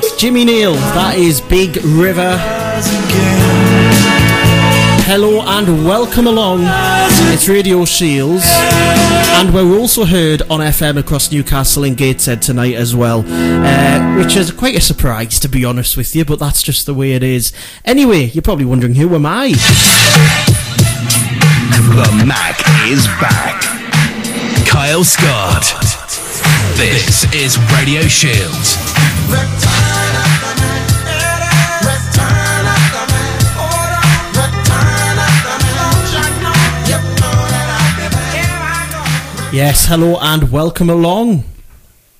fantastic. Jimmy Nail, that is Big River. Hello and welcome along. It's Radio Shields. And we're also heard on FM across Newcastle and Gateshead tonight as well, uh, which is quite a surprise to be honest with you, but that's just the way it is. Anyway, you're probably wondering who am I? The Mac is back. Kyle Scott. This is Radio Shields. Yes, hello and welcome along.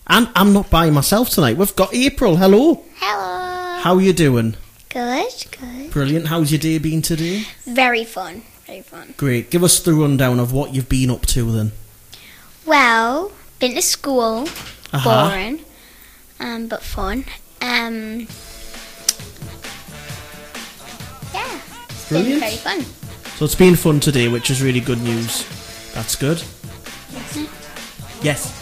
And I'm not by myself tonight. We've got April. Hello. Hello. How are you doing? Good, good. Brilliant. How's your day been today? Very fun, very fun. Great. Give us the rundown of what you've been up to then. Well, been to school, Uh-huh. boring, um, but fun. Um, yeah, it's been Brilliant. very fun. So it's been fun today, which is really good news. That's good. Yes.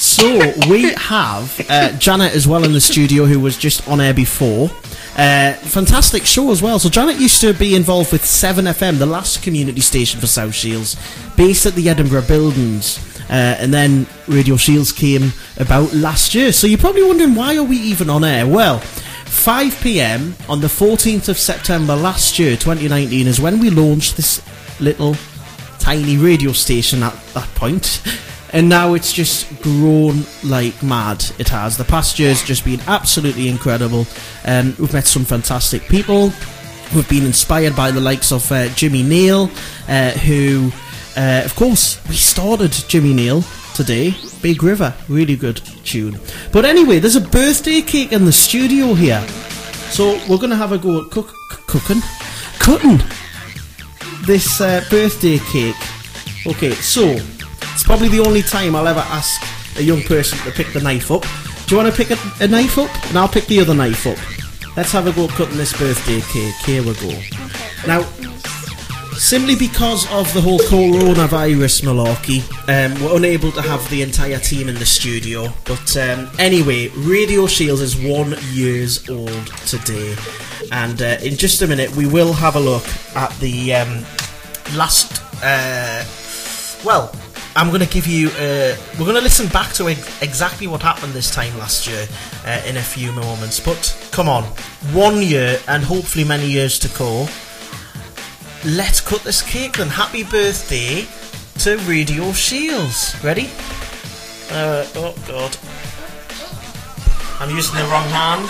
So we have uh, Janet as well in the studio, who was just on air before. Uh, fantastic show as well. So Janet used to be involved with Seven FM, the last community station for South Shields, based at the Edinburgh Buildings. Uh, and then Radio Shields came about last year. So you're probably wondering why are we even on air? Well, 5 p.m. on the 14th of September last year, 2019, is when we launched this little tiny radio station at that point. And now it's just grown like mad. It has. The past year's just been absolutely incredible. Um, we've met some fantastic people. We've been inspired by the likes of uh, Jimmy Nail, uh, who, uh, of course, we started Jimmy Nail today. Big River, really good tune. But anyway, there's a birthday cake in the studio here. So we're going to have a go at cook, cooking. Cutting this uh, birthday cake. Okay, so it's probably the only time I'll ever ask a young person to pick the knife up. Do you want to pick a, a knife up? And I'll pick the other knife up. Let's have a go cutting this birthday cake. Here we go. Now, simply because of the whole coronavirus malarkey, um, we're unable to have the entire team in the studio. But um, anyway, Radio Shields is one years old today, and uh, in just a minute we will have a look at the um, last. Uh, well, I'm going to give you. Uh, we're going to listen back to ex- exactly what happened this time last year uh, in a few moments. But come on, one year and hopefully many years to go. Let's cut this cake then. Happy birthday to Radio Shields. Ready? Uh, oh god. I'm using the wrong hand.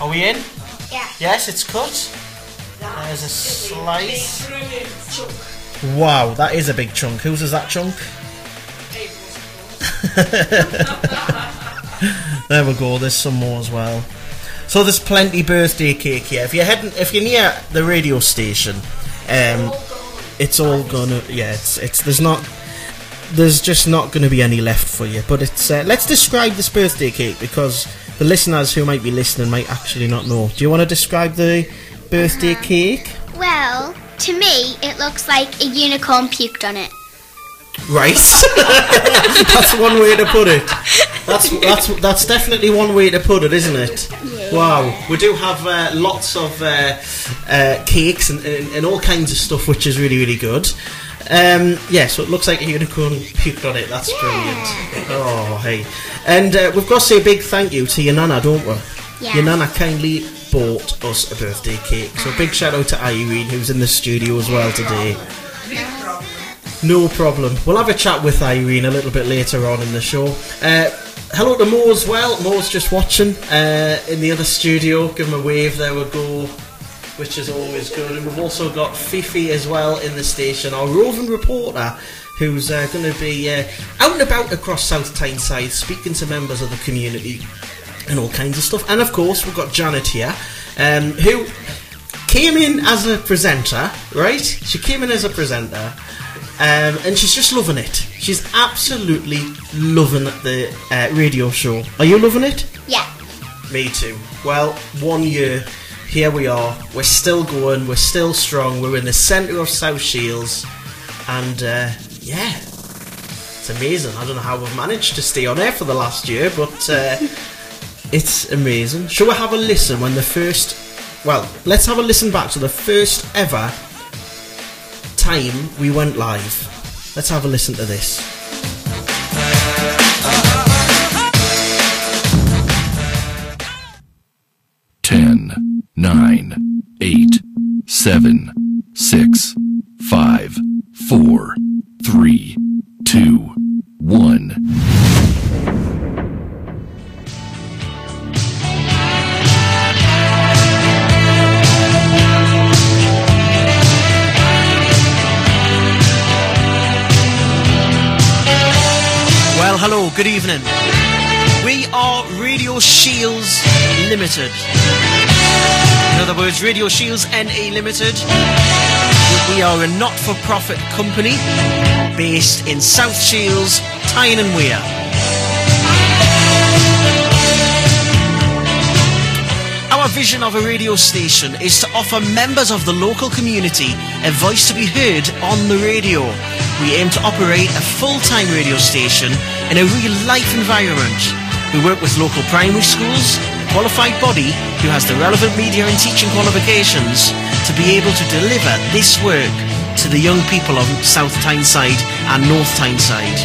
Are we in? Yeah. Yes, it's cut. There's a slice. Wow, that is a big chunk. Whose is that chunk? there we go. There's some more as well. So there's plenty birthday cake here. If you're heading, if you're near the radio station, um, it's all gonna. Yeah, it's it's. There's not. There's just not going to be any left for you. But it's. Uh, let's describe this birthday cake because the listeners who might be listening might actually not know. Do you want to describe the birthday cake? Well, to me, it looks like a unicorn puked on it. Right. that's one way to put it. That's that's that's definitely one way to put it, isn't it? Wow. We do have uh, lots of uh, uh, cakes and, and, and all kinds of stuff, which is really really good. Um, yeah, so it looks like a unicorn puked on it. That's brilliant. Oh, hey. And uh, we've got to say a big thank you to your nana, don't we? Yeah. Your nana kindly bought us a birthday cake. So a big shout out to Irene, who's in the studio as well today. No problem. We'll have a chat with Irene a little bit later on in the show. Uh, hello to Mo as well. Mo's just watching uh, in the other studio. Give him a wave. There we go. Which is always good. And we've also got Fifi as well in the station, our roving reporter, who's uh, going to be uh, out and about across South Tyneside, speaking to members of the community and all kinds of stuff. And of course, we've got Janet here, um, who came in as a presenter, right? She came in as a presenter, um, and she's just loving it. She's absolutely loving the uh, radio show. Are you loving it? Yeah. Me too. Well, one year, here we are. We're still going. We're still strong. We're in the centre of South Shields, and uh, yeah, It's amazing. I don't know how we've managed to stay on air for the last year, but uh, it's amazing. Shall we have a listen when the first. Well, let's have a listen back to the first ever time we went live. Let's have a listen to this. Ten, nine, eight, seven, six, five, four, three, two, one. Hello, good evening. We are Radio Shields Limited. In other words, Radio Shields NA Limited. We are a not for profit company based in South Shields, Tyne and Wear. Our vision of a radio station is to offer members of the local community a voice to be heard on the radio. We aim to operate a full-time radio station in a real life environment. We work with local primary schools, a qualified body who has the relevant media and teaching qualifications to be able to deliver this work to the young people of South Tyneside and North Tyneside.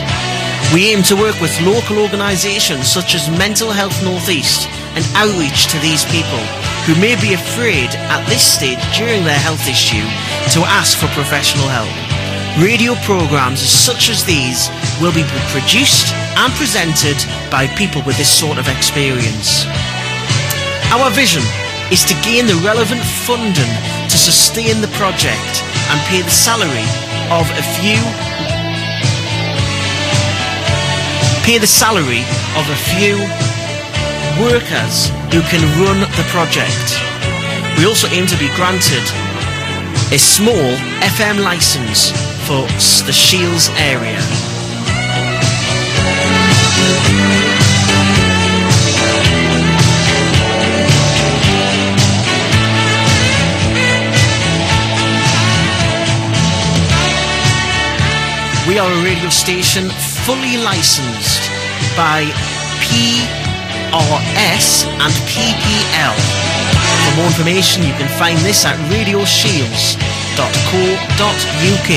We aim to work with local organisations such as Mental Health Northeast and outreach to these people who may be afraid at this stage during their health issue to ask for professional help. Radio programmes such as these will be produced and presented by people with this sort of experience. Our vision is to gain the relevant funding to sustain the project and pay the salary of a few pay the salary of a few workers who can run the project. We also aim to be granted a small FM license for the Shields area. We are a radio station fully licensed by PRS and PPL. For more information, you can find this at radioshields.co.uk.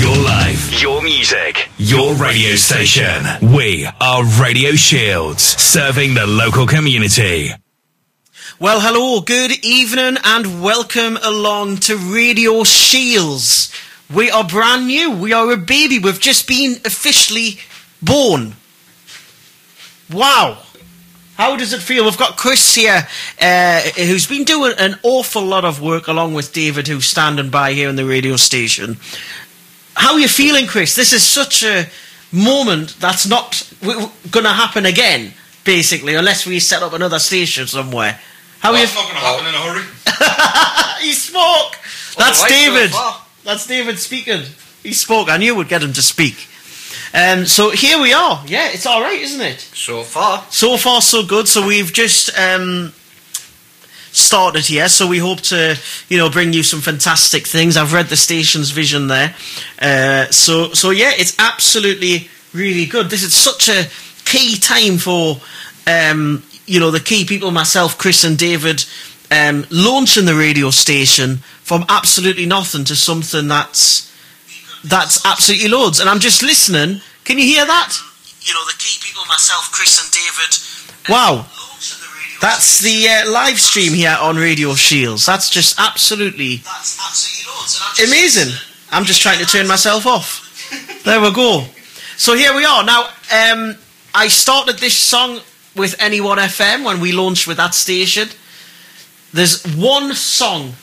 Your life, your music, your radio station. We are Radio Shields, serving the local community. Well, hello, good evening, and welcome along to Radio Shields. We are brand new. We are a baby. We've just been officially born. Wow. How does it feel? We've got Chris here, uh, who's been doing an awful lot of work along with David, who's standing by here in the radio station. How are you feeling, Chris? This is such a moment that's not w- going to happen again, basically, unless we set up another station somewhere. How are you? That's not going to happen in a hurry. he spoke. That's right, David. so. That's David speaking. He spoke. I knew we'd get him to speak. Um, so here we are. Yeah, it's all right, isn't it? So far. So far, so good. So we've just um, started here. So we hope to, you know, bring you some fantastic things. I've read the station's vision there. Uh, so, so yeah, it's absolutely really good. This is such a key time for, um, you know, the key people, myself, Chris, and David, um, launching the radio station from absolutely nothing to something that's that's absolutely loads. And I'm just listening. Can you hear that? You know, the key people, myself, Chris, and David. Wow. That's the uh, live stream here on Radio Shields. That's just absolutely amazing. I'm just trying to turn myself off. There we go. So here we are. Now, um, I started this song with Anyone FM when we launched with that station. There's one song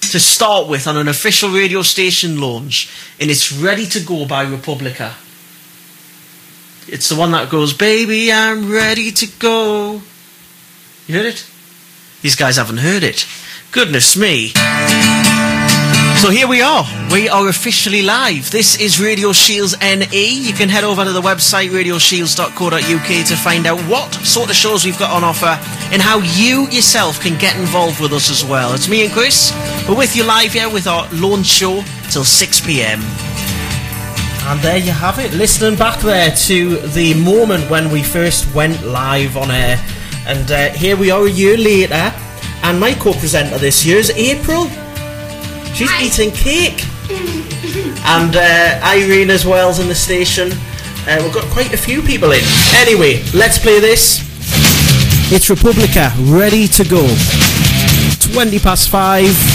to start with on an official radio station launch, and it's Ready to Go by Republica. It's the one that goes, Baby, I'm ready to go. You heard it? These guys haven't heard it. Goodness me. So here we are. We are officially live. This is Radio Shields NE. You can head over to the website radioshields.co.uk to find out what sort of shows we've got on offer and how you yourself can get involved with us as well. It's me and Chris. We're with you live here with our launch show till 6 pm. And there you have it, listening back there to the moment when we first went live on air. And uh, here we are a year later, and my co presenter this year is April. She's eating cake. and uh, Irene as well's in the station. Uh, we've got quite a few people in. Anyway, let's play this. It's Republica, ready to go. 20 past 5.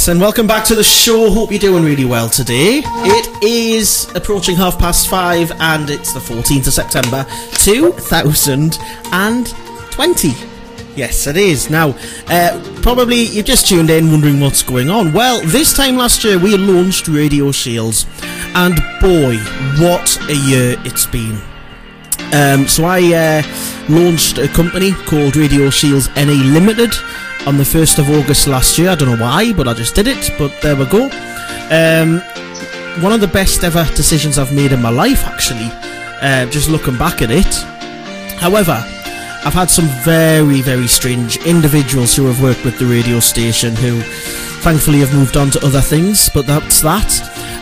Yes, and welcome back to the show. Hope you're doing really well today. It is approaching half past five, and it's the 14th of September 2020. Yes, it is. Now, uh, probably you've just tuned in wondering what's going on. Well, this time last year we launched Radio Shields, and boy, what a year it's been. Um, so I uh, launched a company called Radio Shields NA Limited on the 1st of August last year. I don't know why, but I just did it. But there we go. Um, one of the best ever decisions I've made in my life, actually, uh, just looking back at it. However, I've had some very, very strange individuals who have worked with the radio station who thankfully have moved on to other things, but that's that.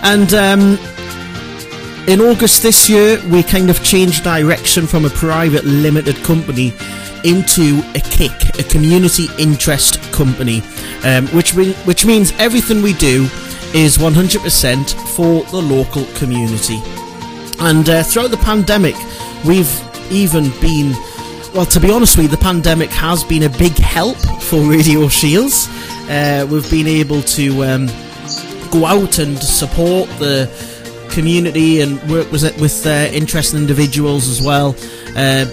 And um, in August this year, we kind of changed direction from a private limited company into a kick, a community interest company, um, which, re- which means everything we do is 100% for the local community. And uh, throughout the pandemic, we've even been, well, to be honest with you, the pandemic has been a big help for Radio Shields. Uh, we've been able to um, go out and support the community and work with, with uh, interested individuals as well. Uh,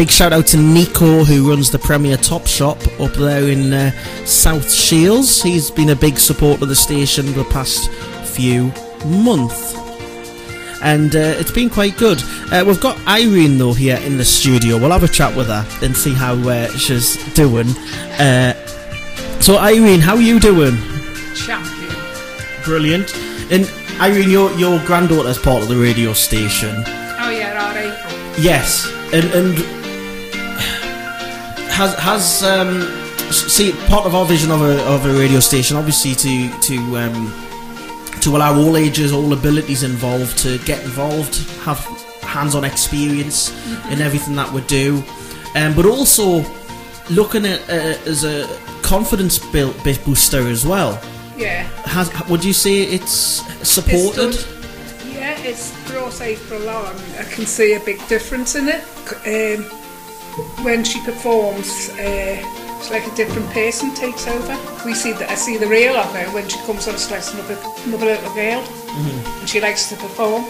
big shout out to Nico who runs the Premier Top Shop up there in uh, South Shields. He's been a big supporter of the station the past few months. And uh, it's been quite good. Uh, we've got Irene though here in the studio. We'll have a chat with her and see how uh, she's doing. Uh, so Irene, how are you doing? champion. Brilliant. And Irene, your your granddaughter's part of the radio station. Oh yeah, April. Yes, and and has has um see part of our vision of a of a radio station, obviously to to um to allow all ages, all abilities involved to get involved, have hands-on experience in everything that we do, um, but also looking at uh, as a confidence build bit booster as well. Yeah. Has would you say it's supported? It's done- yeah, it's brought April on. I can see a big difference in it. Um, when she performs, uh, it's like a different person takes over. We see that I see the real of her when she comes on stage, another, another little girl, and she likes to perform.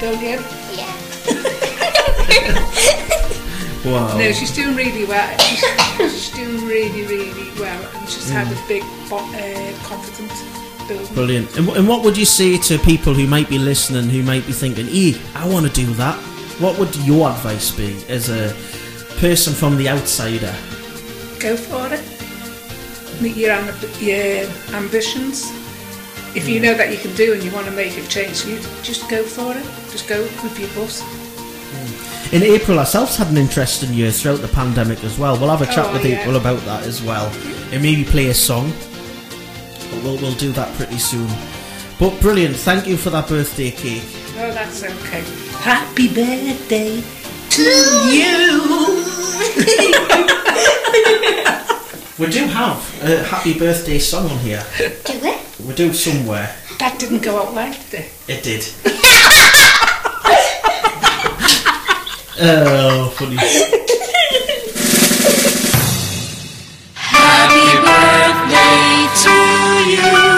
Don't you? Yeah. Wow. No, she's doing really well. She's, she's doing really, really well, and she's had a big bo- uh, confidence building. Brilliant. And, wh- and what would you say to people who might be listening, who might be thinking, "E, I want to do that"? What would your advice be as a person from the outsider? go for it. Meet your, amb- your ambitions. If you mm. know that you can do and you want to make a change, you just go for it. Just go with your bus. Mm. In April, ourselves had an interesting year throughout the pandemic as well. We'll have a chat Oh, with yeah. April about that as well, mm-hmm. and maybe play a song. But we'll we'll do that pretty soon. But brilliant! Thank you for that birthday cake. Oh, that's okay. Happy birthday to you. We do have a happy birthday song on here. Do it? We do somewhere. That didn't go out like that. It It did. oh, funny. I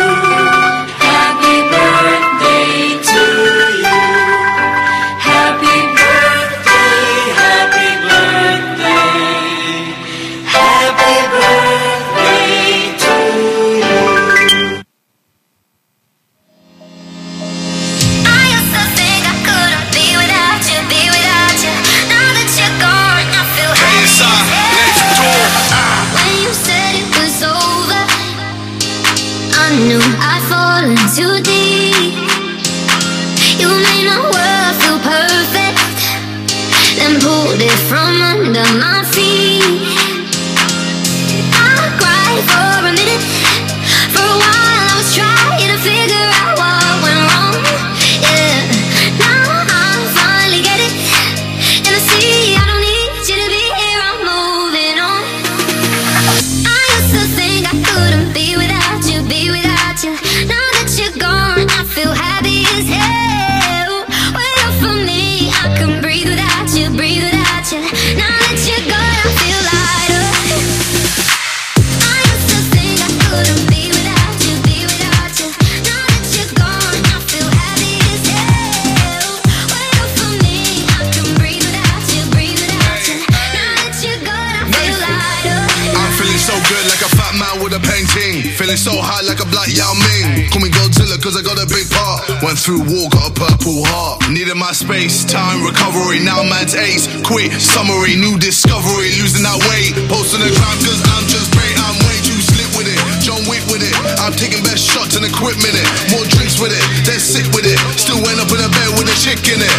so high like a black Yao Ming. Call me Godzilla cause I got a big part. Went through war, got a purple heart. Needed my space, time, recovery. Now man's ace. Quit, summary, new discovery. Losing that weight. Posting the ground cause I'm just great. I'm way too slick with it. John Wick with it. I'm taking best shots and equipment it. More drinks with it, then sit with it. Still went up in a bed with a chick in it.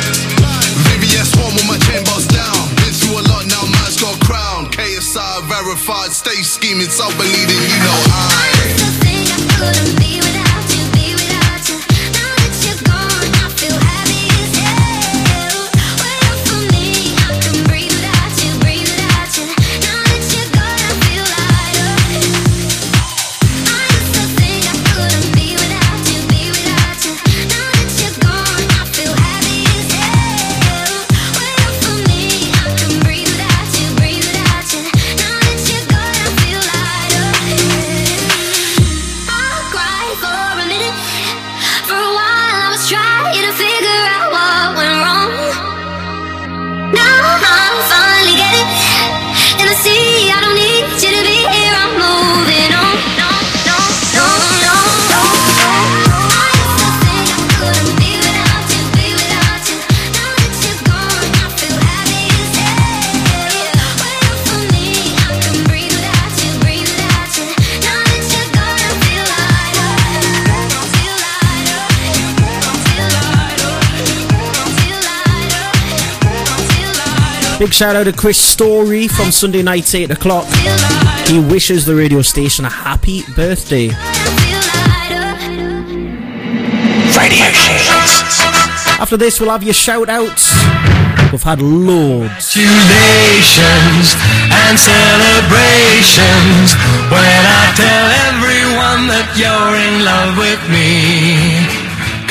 VVS one with my chain down. Been through a lot now, man's got a crown. KSI verified, stay scheming, self believing, you know I. Big shout out to Chris Story from Sunday nights, 8 o'clock. He wishes the radio station a happy birthday. Radio Shields. After this, we'll have your shout outs. We've had loads. Congratulations and celebrations when I tell everyone that you're in love with me.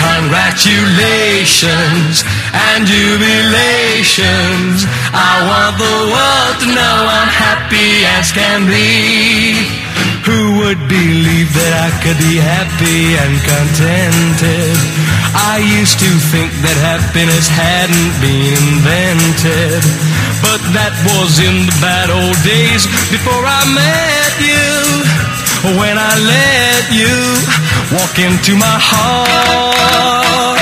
Congratulations and jubilations. I want the world to know I'm happy as can be. Who would believe that I could be happy and contented? I used to think that happiness hadn't been invented. But that was in the bad old days before I met you. When I let you walk into my heart.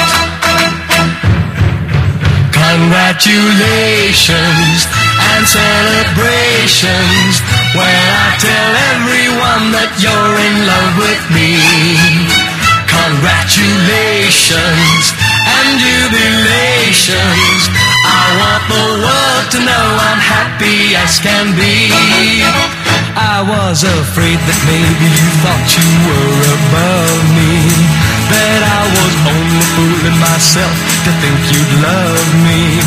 Congratulations and celebrations when I tell everyone that you're in love with me. Congratulations and jubilations. I want the world to know I'm happy as can be. I was afraid that maybe you thought you were above me. That I was only fooling myself to think you'd love me.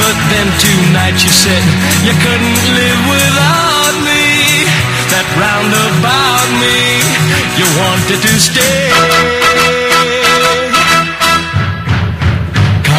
But then tonight you said you couldn't live without me. That roundabout me, you wanted to stay.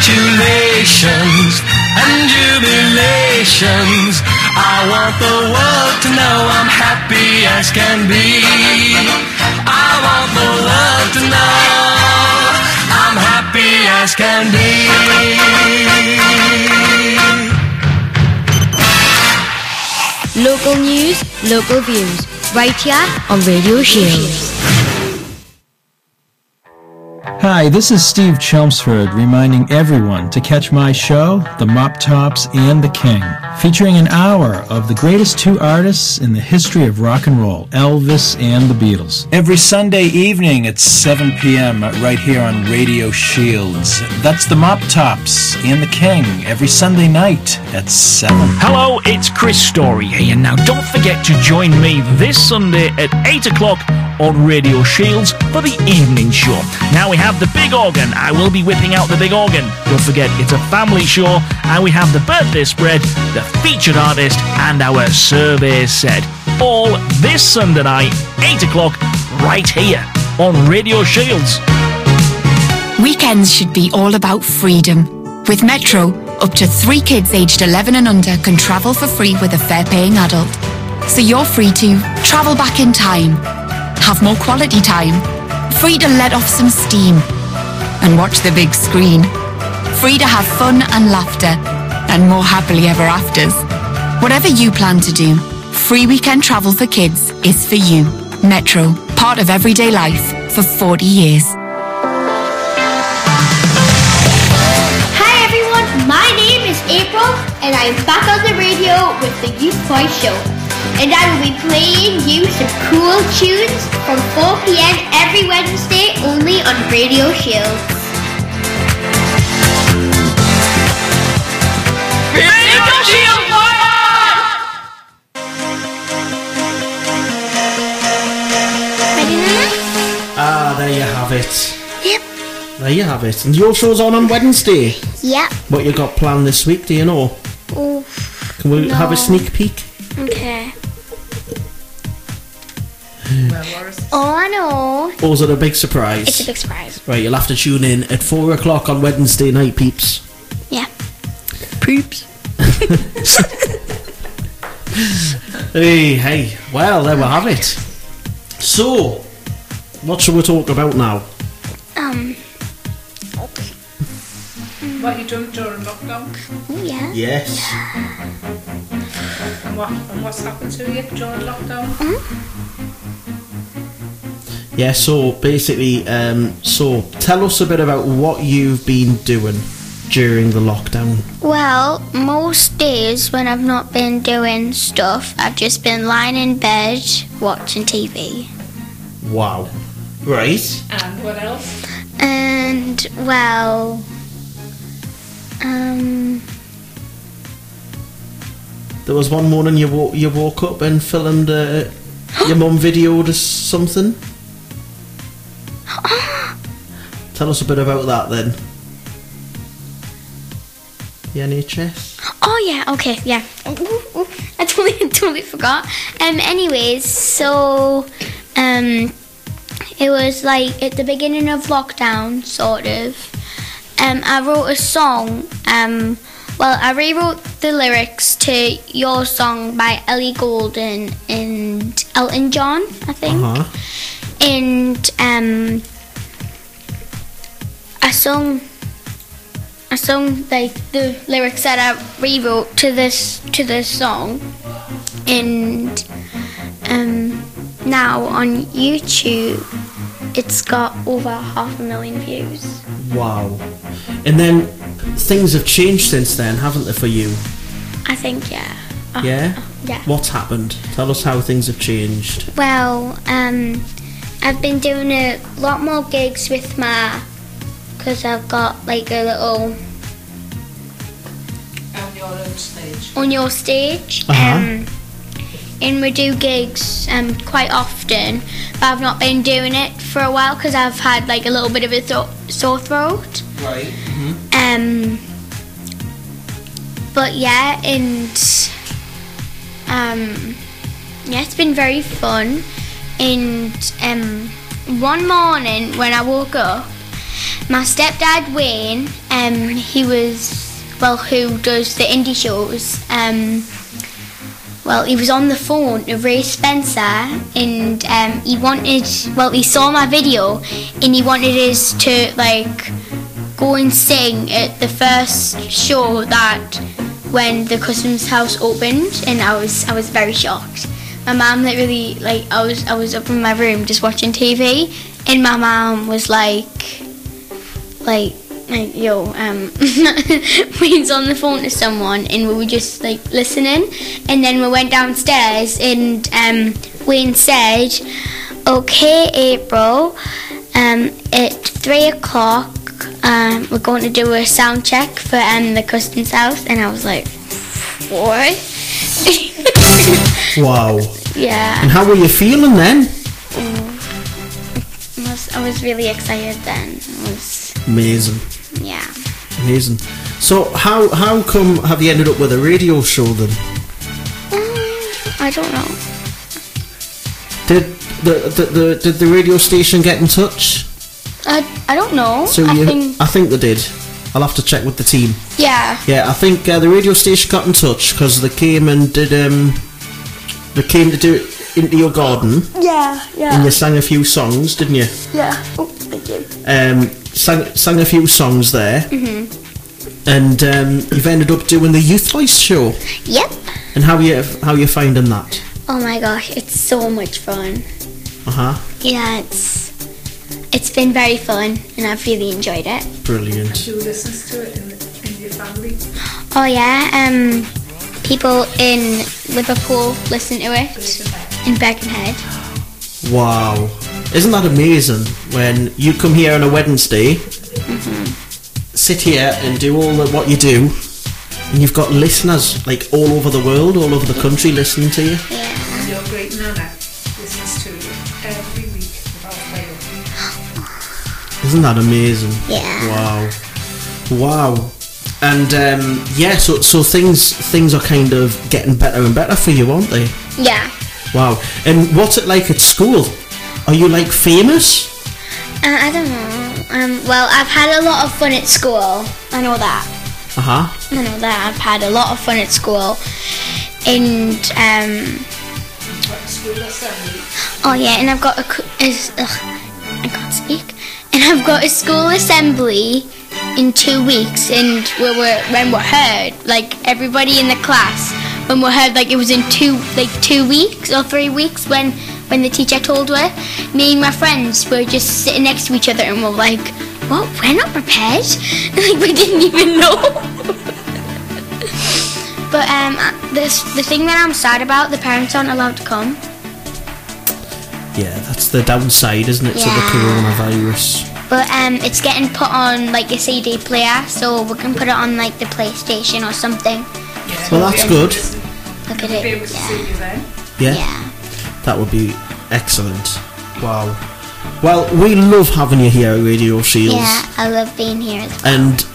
Congratulations and jubilations. I want the world to know I'm happy as can be. I want the world to know I'm happy as can be. Local news, local views. Right here on Radio Shields. Hi, this is Steve Chelmsford reminding everyone to catch my show, The Mop Tops and the King, featuring an hour of the greatest two artists in the history of rock and roll, Elvis and the Beatles. Every Sunday evening at 7 p.m. right here on Radio Shields. That's The Mop Tops and the King every Sunday night at 7. Hello, it's Chris Story here. Now, don't forget to join me this Sunday at 8 o'clock on Radio Shields for the evening show. Now, we have the big organ. I will be whipping out the big organ. Don't forget, it's a family show, and we have the birthday spread, the featured artist, and our survey set. All this Sunday night, 8 o'clock, right here on Radio Shields. Weekends should be all about freedom. With Metro, up to three kids aged 11 and under can travel for free with a fare paying adult. So you're free to travel back in time, have more quality time, to let off some steam, and watch the big screen. Free to have fun and laughter, and more happily ever afters. Whatever you plan to do, free weekend travel for kids is for you. Metro, part of everyday life for 40 years. Hi everyone, my name is April and I'm back on the radio with the Youth Voice Show. And I will be playing you some cool tunes from 4pm every Wednesday only on Radio Shields. Radio Shield Ah, there you have it. Yep. There you have it. And your show's on on Wednesday. Yep. What you got planned this week, do you know? Oh, Can we have a sneak peek? okay. Oh, I know. Or is it a big surprise? It's a big surprise. Right, you'll have to tune in at 4 o'clock on Wednesday night, peeps. Yeah. Peeps. Hey, hey. Well, there we have it. So, What shall we talk about now? Um. What you done during lockdown? Oh yeah. Yes. And what and what's happened to you during lockdown? Yeah. So basically, um, so tell us a bit about what you've been doing during the lockdown. Well, most days when I've not been doing stuff, I've just been lying in bed watching TV. Wow. Right. And what else? And well, um, There was one morning you woke you woke up and filmed uh, your mum videoed us something. Tell us a bit about that then. The NHS. oh yeah, okay, yeah. Ooh, ooh, I totally, totally forgot. Um, anyways, so um, it was like at the beginning of lockdown, sort of. Um, I wrote a song. Um, well, I rewrote the lyrics to your song by Ellie Goulding and Elton John, I think. Uh huh. And um, I sung, I sung like the lyrics that I rewrote to this to this song, and um, now on YouTube, it's got over half a million views. Wow. And then things have changed since then, haven't they, for you? I think, yeah. Uh, Yeah. yeah. What's happened? Tell us how things have changed. Well, um, I've been doing a lot more gigs with my, because I've got like a little On your own stage. on your stage. Uh-huh. Um, and we do gigs um, quite often, but I've not been doing it for a while because I've had like a little bit of a thro- sore throat. Right. Mhm. Um, but yeah, and um, yeah, it's been very fun. And um, one morning when I woke up, my stepdad Wayne, um, he was well, who does the indie shows. Um, well, he was on the phone to Ray Spencer, and um, he wanted. Well, he saw my video, and he wanted us to like go and sing at the first show that when the customs house opened, and I was I was very shocked. My mum literally like I was I was up in my room just watching TV, and my mum was like, like like yo um Wayne's on the phone to someone, and we were just like listening, and then we went downstairs, and um Wayne said, "Okay, April, um at three o'clock." Um, we're going to do a sound check for um, the customs house, and I was like, "What?" Wow. yeah, And how were you feeling then? I was, I was really excited then. It was, Amazing. yeah. Amazing. So how how come have you ended up with a radio show then? Mm, I don't know. Did the, the, the did the radio station get in touch? I, I don't know. So I you, think I think they did. I'll have to check with the team. yeah. Yeah, I think uh, the radio station got in touch because they came and did um they came to do it into your garden Yeah, yeah. and you sang a few songs, didn't you? yeah. Oh, thank you. Um, sang sang a few songs there, Mhm. and um, you've ended up doing the Youth Voice show. Yep. And how you how you finding that? Oh my gosh, it's so much fun. Uh huh. Yeah, it's it's been very fun, and I've really enjoyed it. Brilliant. Who listens to it in, in your family? Oh yeah, um, people in Liverpool listen to it in Birkenhead. Wow. Isn't that amazing when you come here on a Wednesday, sit here and do all the, what you do, and you've got listeners like all over the world, all over the country listening to you? And your great nana Isn't that amazing? Yeah. Wow. Wow. And um, yeah, so so things things are kind of getting better and better for you, aren't they? Yeah. Wow. And what's it like at school? Are you like famous? Uh, I don't know. Um, well, I've had a lot of fun at school. I know that. Uh huh. I know that. I've had a lot of fun at school. And, um, What school assembly? oh yeah, and I've got a, is, ugh, I can't speak. I've got a school assembly in two weeks, and we were when we're heard, like everybody in the class, when we're heard, like it was in two, like two weeks or three weeks when when the teacher told her. Me and my friends were just sitting next to each other, and we're like, "What? We're not prepared. like we didn't even know." but um, this the thing that I'm sad about, the parents aren't allowed to come. Yeah, that's the downside, isn't it, to the coronavirus? But um, it's getting put on like a CD player, so we can put it on like the PlayStation or something. Well, that's good. Look at it. able to see you then. Yeah? That would be excellent. Wow. Well, we love having you here at Radio Shields. Yeah, I love being here. as well. And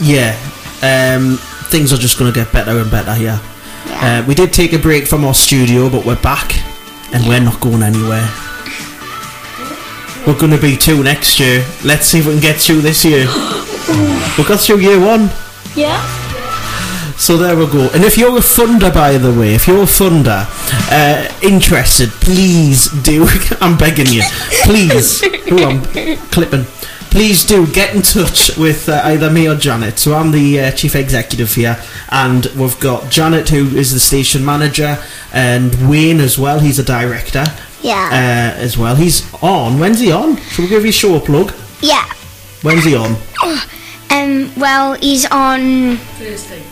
yeah, um, things are just going to get better and better here. Uh, we did take a break from our studio, but we're back, and we're not going anywhere. We're going to be two next year. Let's see if we can get through this year. we got through year one. Yeah. So there we go. And if you're a funder, by the way, if you're a funder uh, interested, please do. I'm begging you, please. Who I'm clipping. Please do get in touch with uh, either me or Janet. So I'm the uh, chief executive here, and we've got Janet, who is the station manager, and Wayne as well. He's a director. Yeah. Uh, as well. He's on. When's he on? Shall we give you a show plug? Yeah. When's he on? Um. Well, he's on Thursday.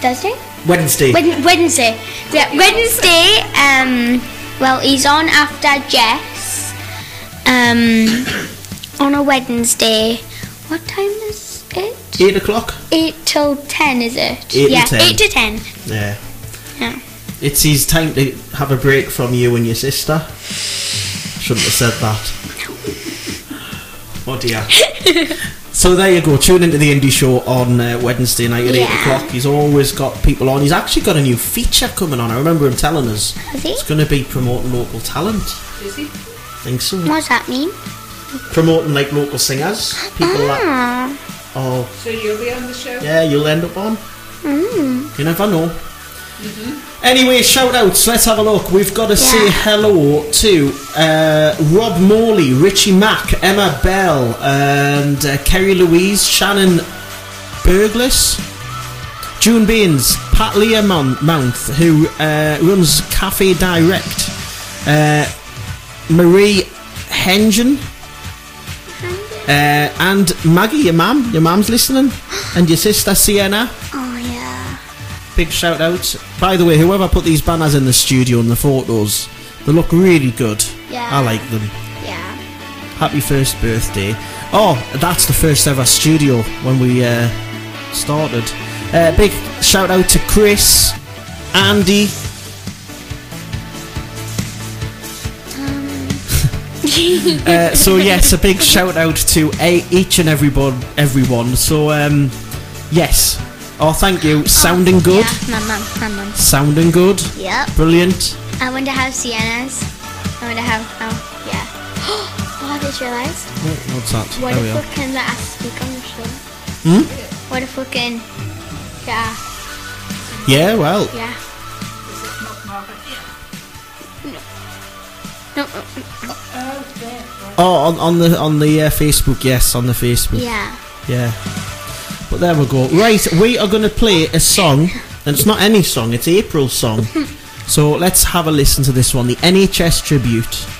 Thursday. Wednesday. Wed- Wednesday. Yeah, Wednesday. Um. Well, he's on after Jess. Um. On a Wednesday. What time is it? Eight o'clock. Eight till ten, is it? Eight to yeah, 10. eight to ten. Yeah. Yeah. It's his time to have a break from you and your sister. Shouldn't have said that. Oh dear. so there you go. Tune into the indie show on uh, Wednesday night at eight o'clock. He's always got people on. He's actually got a new feature coming on. I remember him telling us. Has he? It's going to be promoting local talent. Is he? think so. What does that mean? Promoting like local singers, people that. Ah. Oh, So you'll be on the show? yeah, you'll end up on. Mm. You never know. Anyway, shout outs. Let's have a look. We've got to say hello to uh, Rob Morley, Richie Mack, Emma Bell, and uh, Kerry Louise, Shannon Burglas, June Baines, Pat Leah Mount, who uh, runs Cafe Direct, uh, Marie Hengen, uh, and Maggie, your mum. Your mum's listening, and your sister Sienna. Big shout out. By the way, whoever put these banners in the studio and the photos, they look really good. Yeah. I like them. Yeah. Happy first birthday. Oh, that's the first ever studio when we uh, started. Uh, big shout out to Chris, Andy, uh, so yes, a big shout out to a- each and every everyone, everyone. So um, yes, oh thank you, sounding good, Yeah, my mum, my mum. sounding good, Yep. brilliant. I wonder how Sienna's. I wonder how. How. Yeah. oh, I just realised. What- What's that? What There if we can let us speak on the show? Hmm? What if we can? Yeah. Yeah, well, Yeah. No. No. no, no. oh on, on the on the uh, Facebook, yes, on the Facebook. Yeah. Yeah. But there we go. Right, we are going to play a song, and it's not any song, it's April's song. so let's have a listen to this one, the NHS tribute.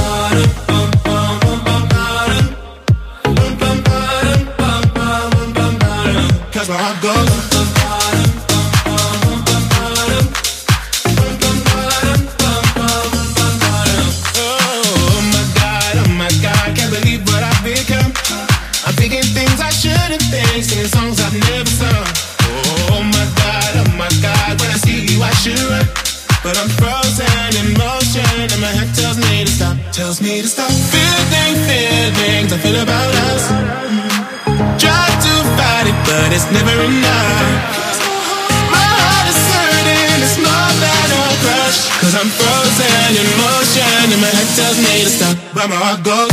problema, eu adoro.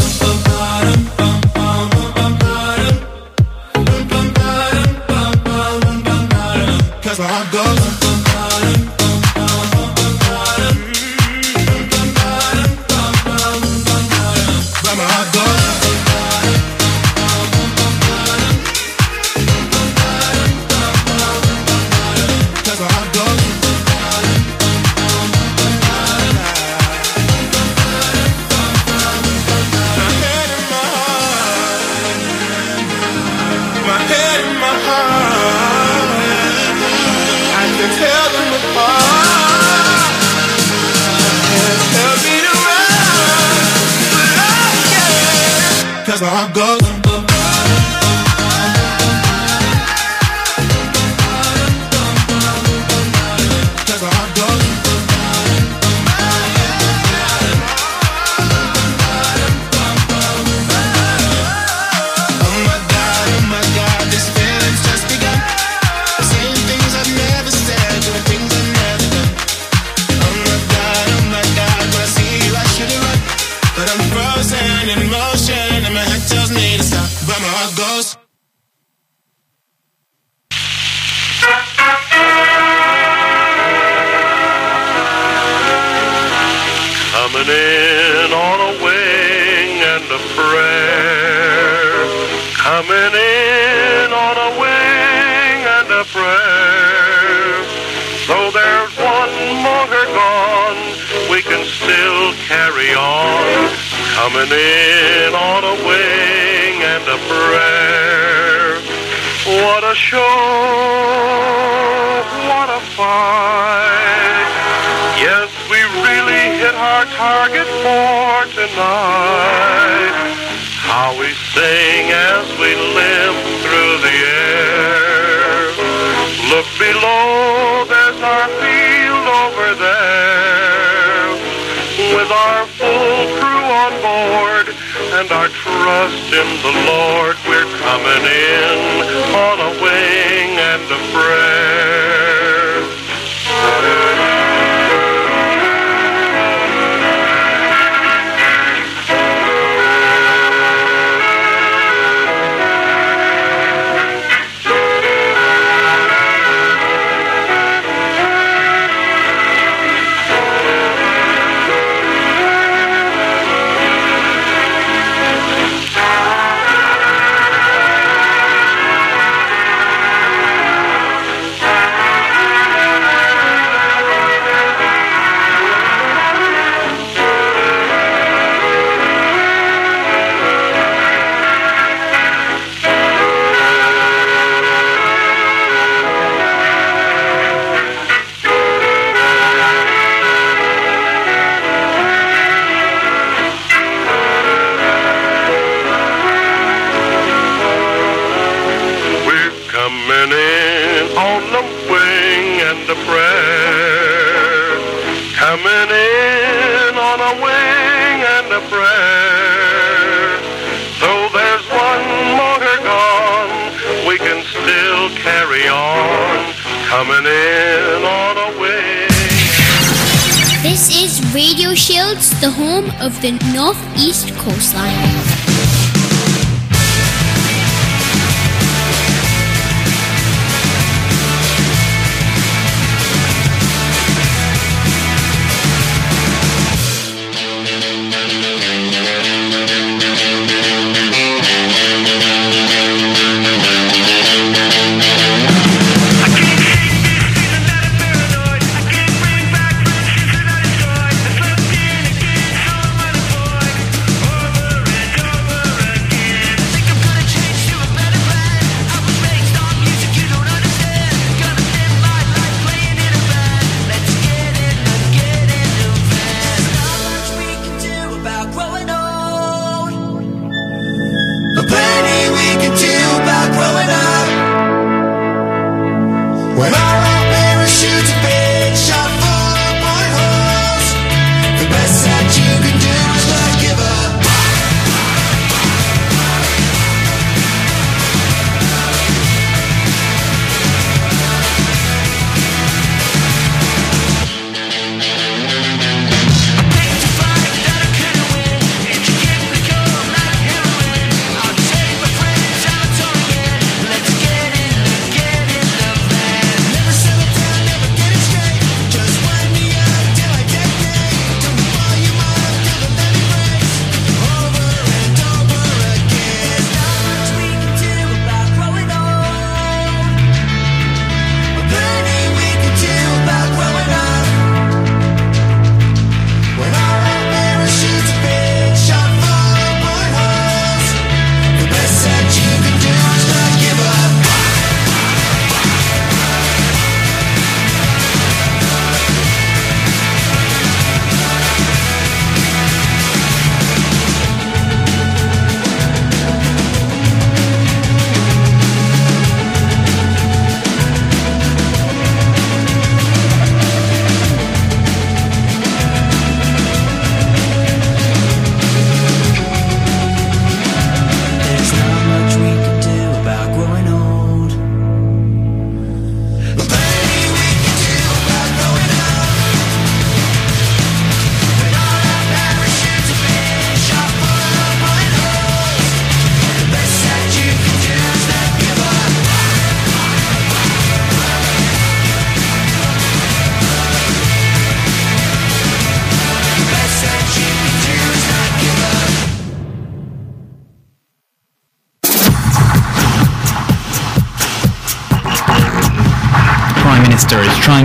In on the wing and a prayer. Coming in on a wing and a prayer. Though there's one motor gone, we can still carry on. Coming in on a wing. This is Radio Shields, the home of the Northeast Coastline.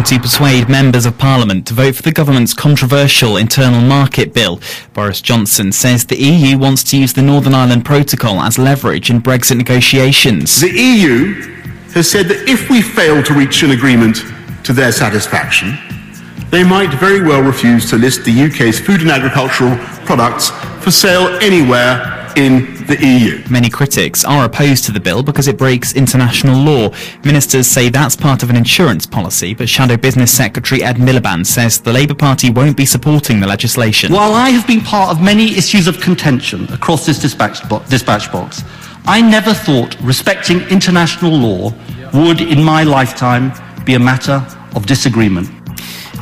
To persuade members of Parliament to vote for the government's controversial internal market bill. Boris Johnson says the EU wants to use the Northern Ireland Protocol as leverage in Brexit negotiations. The EU has said that if we fail to reach an agreement to their satisfaction, they might very well refuse to list the UK's food and agricultural products for sale anywhere in the EU. Many critics are opposed to the bill because it breaks international law. Ministers say that's part of an insurance policy, but Shadow Business Secretary Ed Miliband says the Labour Party won't be supporting the legislation. While I have been part of many issues of contention across this dispatch, bo- dispatch box, I never thought respecting international law would, in my lifetime, be a matter of disagreement.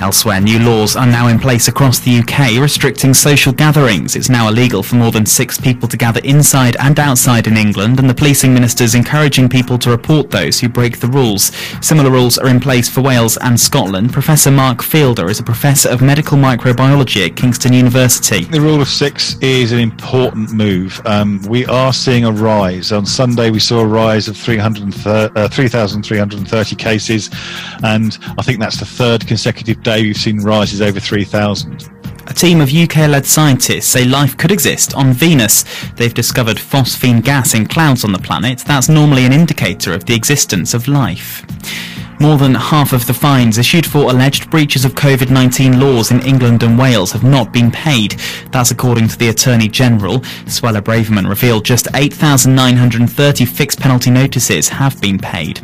Elsewhere, new laws are now in place across the UK restricting social gatherings. It's now illegal for more than six people to gather inside and outside in England, and the policing minister's encouraging people to report those who break the rules. Similar rules are in place for Wales and Scotland. Professor Mark Fielder is a professor of medical microbiology at Kingston University. The rule of six is an important move. Um, we are seeing a rise. On Sunday, we saw a rise of 330 uh, 3,330 cases, and I think that's the third consecutive day we've seen rises over 3,000. A team of UK-led scientists say life could exist on Venus. They've discovered phosphine gas in clouds on the planet. That's normally an indicator of the existence of life. More than half of the fines issued for alleged breaches of COVID-19 laws in England and Wales have not been paid. That's according to the Attorney General. Suella Braverman revealed just 8,930 fixed penalty notices have been paid.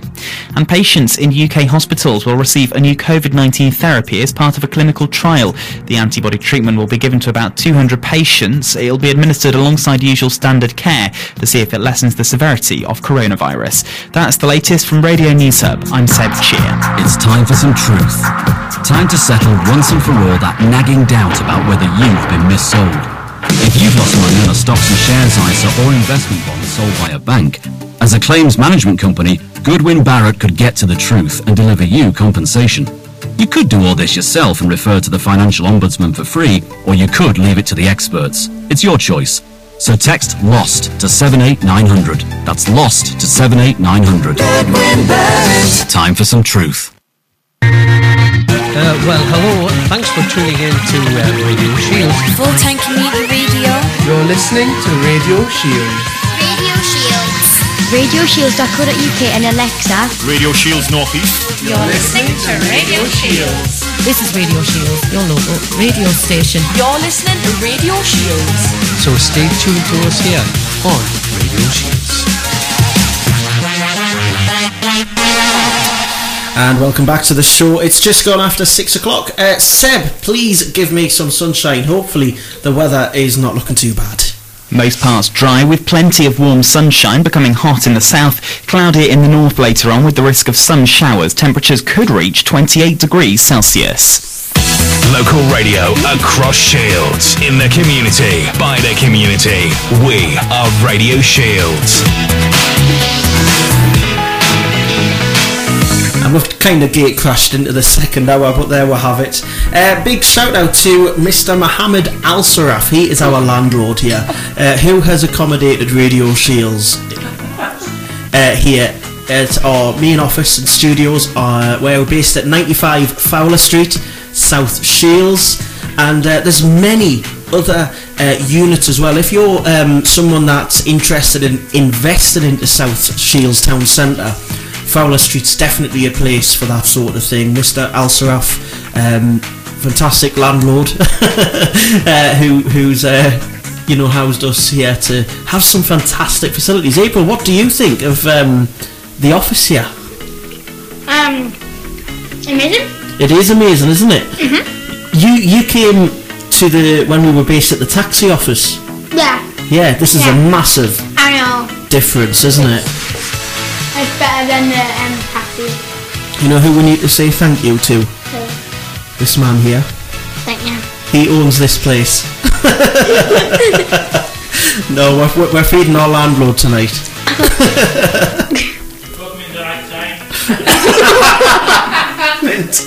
And patients in UK hospitals will receive a new COVID-19 therapy as part of a clinical trial. The antibody treatment will be given to about 200 patients. It'll be administered alongside usual standard care to see if it lessens the severity of coronavirus. That's the latest from Radio News Hub. I'm Seb It's time for some truth. Time to settle once and for all that nagging doubt about whether you've been missold. If you've lost money on a stocks and shares ISA or investment bond sold by a bank, as a claims management company, Goodwin Barrett could get to the truth and deliver you compensation. You could do all this yourself and refer to the Financial Ombudsman for free, or you could leave it to the experts. It's your choice. So text LOST to 78900. That's LOST to 78900. Time for some truth. Uh, well, hello. Thanks for tuning in to uh, Radio Shields. Full time community radio. You're listening to Radio Shields. Radio Shields. RadioShields.co.uk and Alexa. Radio Shields Northeast. You're listening to Radio Shields. This is Radio Shields, your local radio station. You're listening to Radio Shields. So stay tuned to us here on Radio Shields. And welcome back to the show. It's just gone after six o'clock. Uh, Seb, please give me some sunshine. Hopefully, the weather is not looking too bad. Most parts dry with plenty of warm sunshine, becoming hot in the south, cloudy in the north later on with the risk of some showers. Temperatures could reach 28 degrees Celsius. Local radio across Shields. In the community, by the community. We are Radio Shields. We've kind of gate crashed into the second hour, but there we have it. Uh, big shout out to Mr. Mohammed Al Saraf. He is our landlord here, uh, who has accommodated Radio Shields uh, here at our main office and studios. Uh, where we're based at 95 Fowler Street, South Shields, and uh, there's many other uh, units as well. If you're um, someone that's interested in investing into South Shields Town Centre. Fowler Street's definitely a place for that sort of thing. Mr. Al Saraf, um, fantastic landlord, uh, who who's uh, you know housed us here to have some fantastic facilities. April, what do you think of um, the office here? Um, amazing. It is amazing, isn't it? Mm-hmm. You you came to the when we were based at the taxi office. Yeah, Yeah, this is Yeah. a massive I know. difference, isn't it? It's better than the um, taxi. You know who we need to say thank you to? So, This man here. thank you. He owns this place. no, we're, we're- we're feeding our landlord tonight.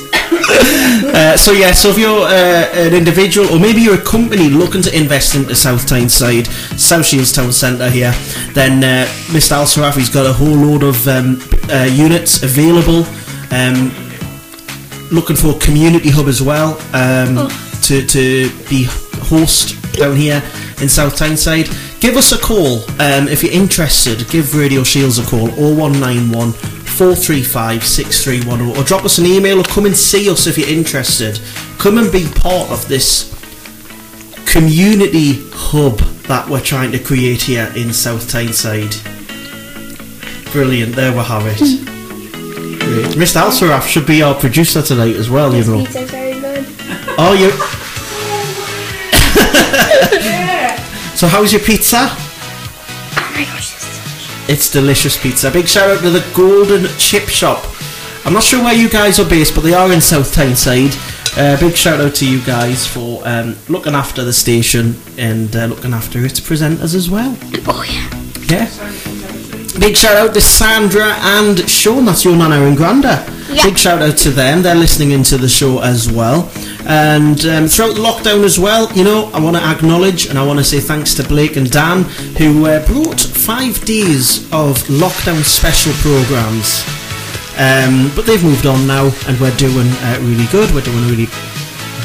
Uh, so yeah, so if you're uh, an individual or maybe you're a company looking to invest into South Tyneside, South Shields Town Centre here, then uh, Mr. Al Sarafi's got a whole load of um, uh, units available. Um, looking for a community hub as well um, to, to be host down here in South Tyneside. Give us a call um, if you're interested. Give Radio Shields a call 0191 435 6310 or drop us an email or come and see us if you're interested. Come and be part of this community hub that we're trying to create here in South Tyneside. Brilliant, there we have it. Mm. Great. Mr. Alsaraf should be our producer tonight as well, you know. Pizza's very good. Oh, you. so, how's your pizza? It's delicious pizza. Big shout out to the Golden Chip Shop. I'm not sure where you guys are based, but they are in South Tyneside. Uh, big shout out to you guys for um, looking after the station and uh, looking after its presenters as well. Oh yeah. Yeah. Big shout out to Sandra and Sean. That's your nana and granda. Yeah. Big shout out to them. They're listening into the show as well. And um, throughout the lockdown as well, you know, I want to acknowledge and I want to say thanks to Blake and Dan who uh, brought five days of lockdown special programs. Um, but they've moved on now, and we're doing uh, really good. We're doing really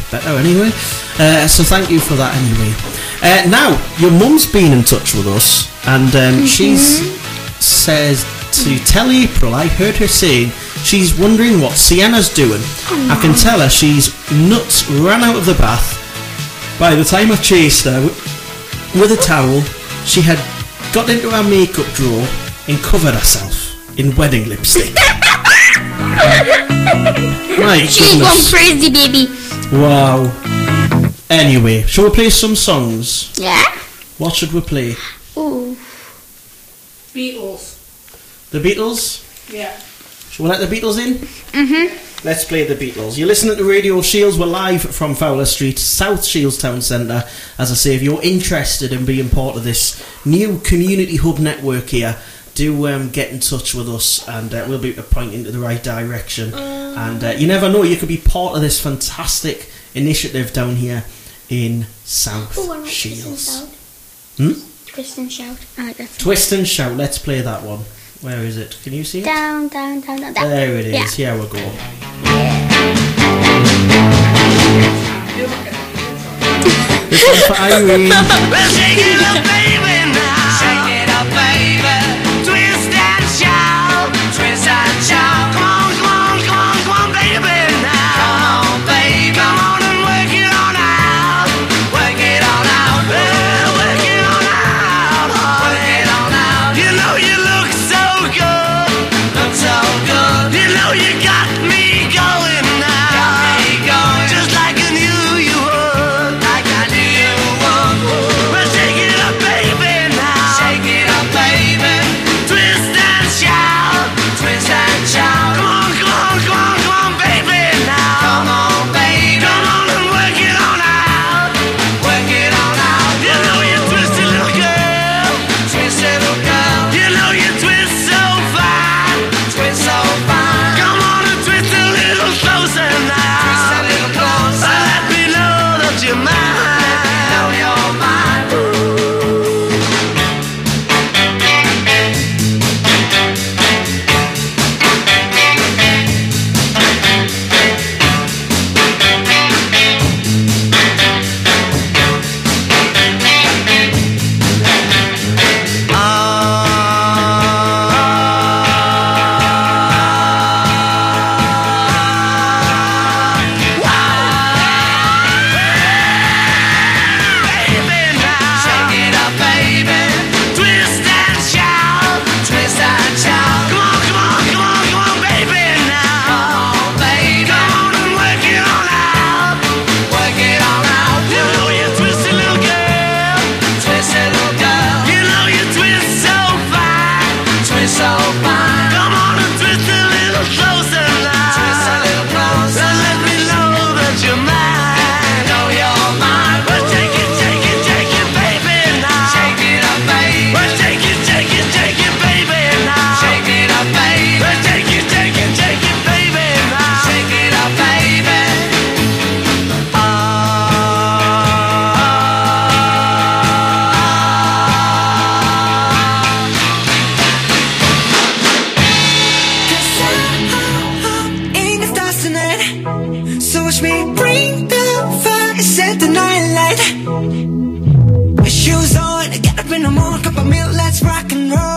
better anyway. Uh, so thank you for that anyway. Uh, now, your mum's been in touch with us, and um, she's says to tell April. I heard her saying she's wondering what Sienna's doing. I can tell her she's nuts. Ran out of the bath. By the time I chased her with a towel, she had got into our makeup drawer and covered herself in wedding lipstick. My She's gone crazy, baby. Wow. Anyway, shall we play some songs? Yeah. What should we play? Ooh. Beatles. The Beatles? Yeah. Shall we let the Beatles in? Mm-hmm. Let's play the Beatles. You're listening to the Radio Shields. We're live from Fowler Street, South Shields Town Centre. As I say, if you're interested in being part of this new community hub network here, do um, get in touch with us and uh, we'll be pointing to the right direction. and uh, you never know, you could be part of this fantastic initiative down here in South Ooh, like Twist and Shields. Shout. Hmm? Twist and shout. Like. Twist and shout. Let's play that one. Where is it? Can you see it? Down, down, down, down, down. There it Yeah. is. Here we go. This one's for Irene. rock and roll.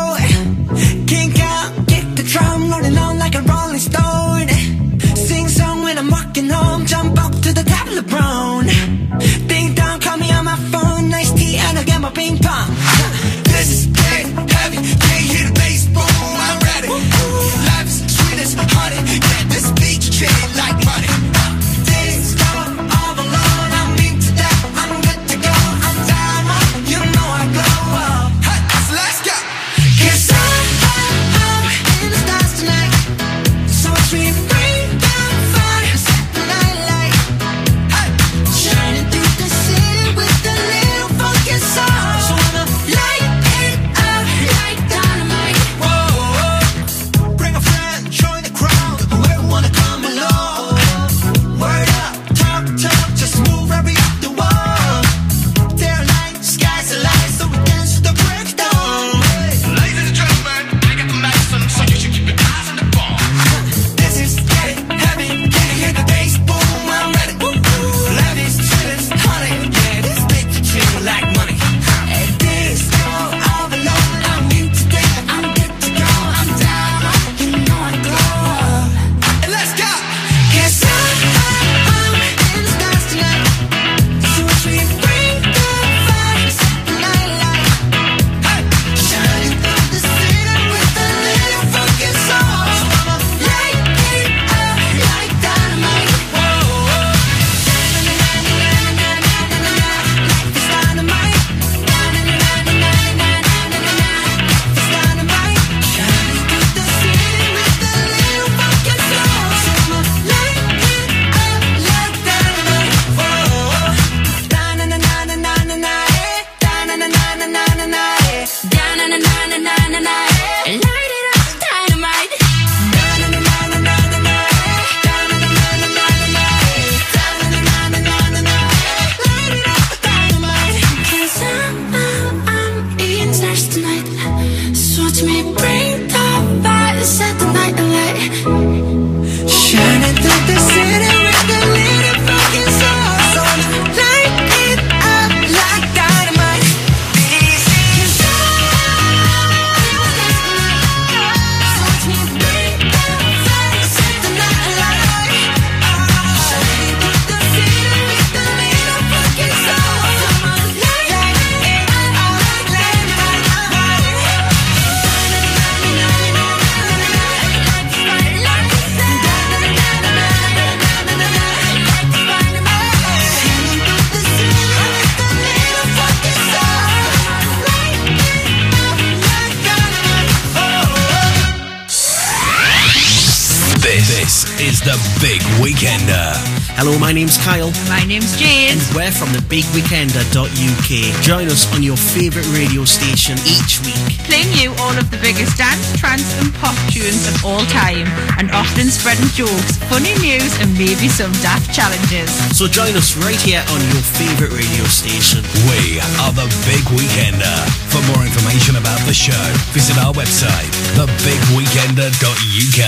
News and maybe some daft challenges. So join us right here on your favourite radio station. We are the Big Weekender. For more information about the show, visit our website, thebigweekender.uk.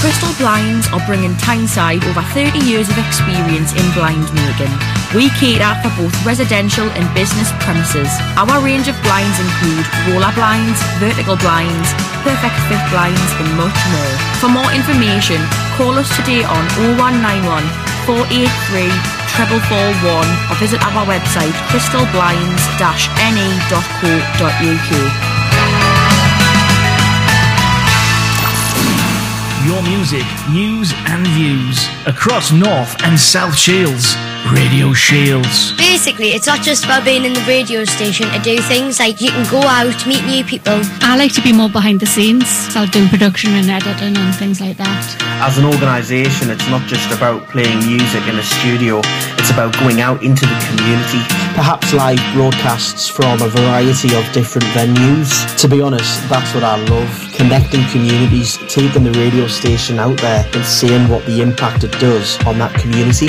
Crystal Blinds are bringing Tyneside over 30 years of experience in blind making. We cater for both residential and business premises. Our range of blinds include roller blinds, vertical blinds, perfect fit blinds and much more. For more information, call us today on 0191 483 4441 or visit our website crystalblinds-ne.co.uk. Your music, news and views across North and South Shields. Radio Shields. Basically, it's not just about being in the radio station to do things like you can go out, meet new people. I like to be more behind the scenes, so doing production and editing and things like that. As an organisation, it's not just about playing music in a studio, it's about going out into the community. Perhaps live broadcasts from a variety of different venues. To be honest, that's what I love. Connecting communities, taking the radio station out there and seeing what the impact it does on that community.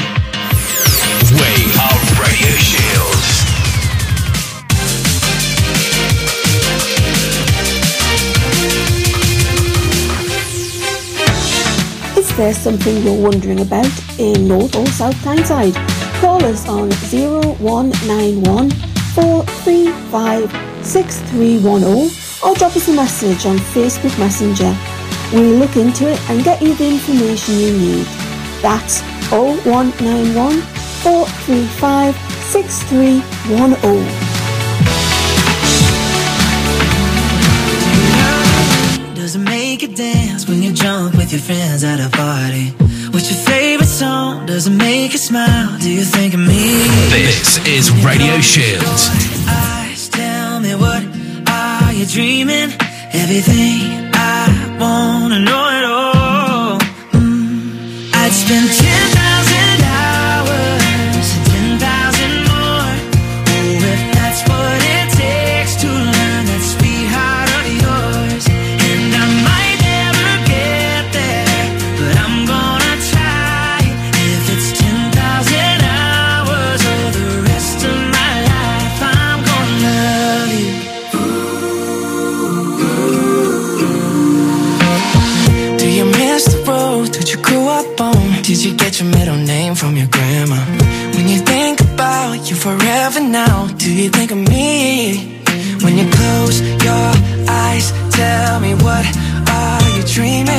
Is there something you're wondering about in North or South Tyneside? Call us on 0191 435 6310 or drop us a message on Facebook Messenger. We'll look into it and get you the information you need. That's 0191 435 6310. Doesn't make you dance when you jump with your friends at a party. What's your favorite song? Does it make you smile? Do you think of me? This is Radio Shield. Eyes, tell me what are you dreaming? Everything I wanna know at all. Mm, I'd spend 10 from your grandma? When you think about you forever now, do you think of me? When you close your eyes, tell me what are you dreaming?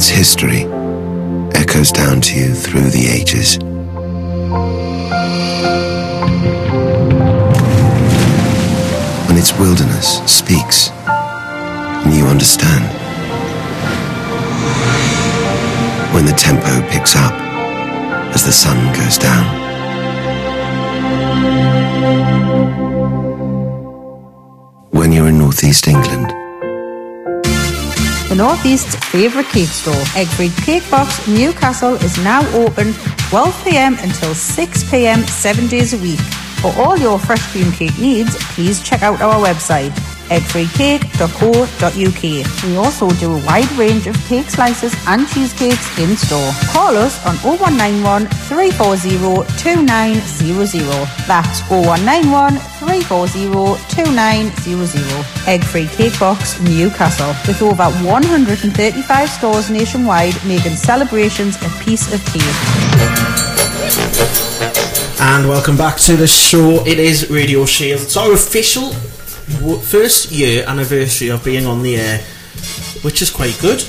Its history echoes down to you through the ages. When its wilderness speaks and you understand. When the tempo picks up as the sun goes down. When you're in Northeast England. The Northeast's favourite cake store, Egg Free Cake Box, Newcastle, is now open 12pm until 6pm, seven days a week. For all your fresh cream cake needs, please check out our website, eggfreecake.co.uk. We also do a wide range of cake slices and cheesecakes in store. Call us on 0191 340 2900. That's 0191 340 2900. Egg Free Cake Box, Newcastle. With over 135 stores nationwide, making celebrations a piece of cake. And welcome back to the show. It is Radio Shield. It's our official first year anniversary of being on the air, which is quite good.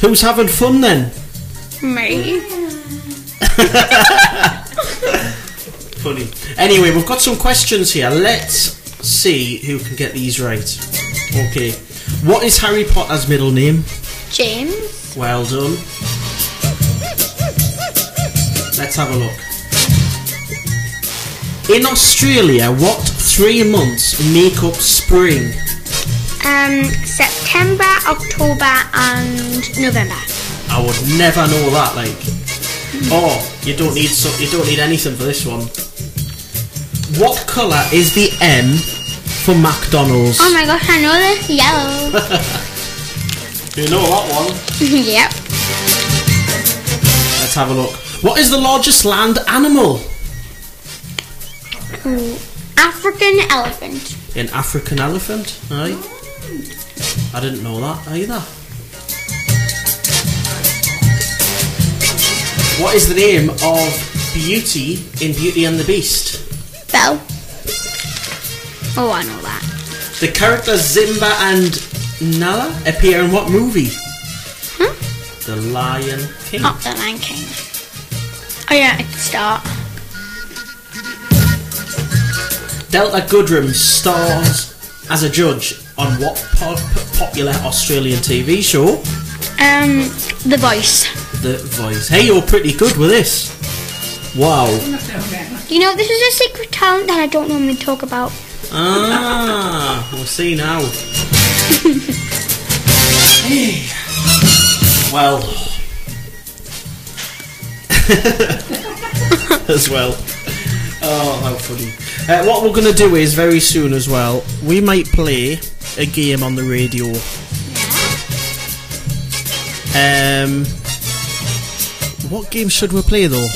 Who's having fun then? Me. Funny. Anyway, we've got some questions here. Let's see who can get these right. Okay. What is Harry Potter's middle name? James. Well done. Let's have a look. In Australia, what three months make up spring? Um, September, October, and November. I would never know that. Like, oh, you don't need so you don't need anything for this one. What colour is the M for McDonald's? Oh my gosh, I know this. Yellow. you know that one. yep. Let's have a look. What is the largest land animal? Ooh, African elephant. An African elephant? Aye. Mm. I didn't know that either. What is the name of Beauty in Beauty and the Beast? Belle. Oh, I know that. The characters Simba and Nala appear in what movie? Huh? The Lion King. Not the Lion King. Oh yeah, I can start. Delta Goodrem stars as a judge on what po- po- popular Australian TV show? Um, The Voice. The Voice. Hey, you're pretty good with this. Wow. You know, this is a secret talent that I don't normally talk about. Ah, we'll see now. Hey. Well. as well. Oh, how funny. Uh, what we're going to do is very soon as well, we might play a game on the radio. Um, what game should we play though?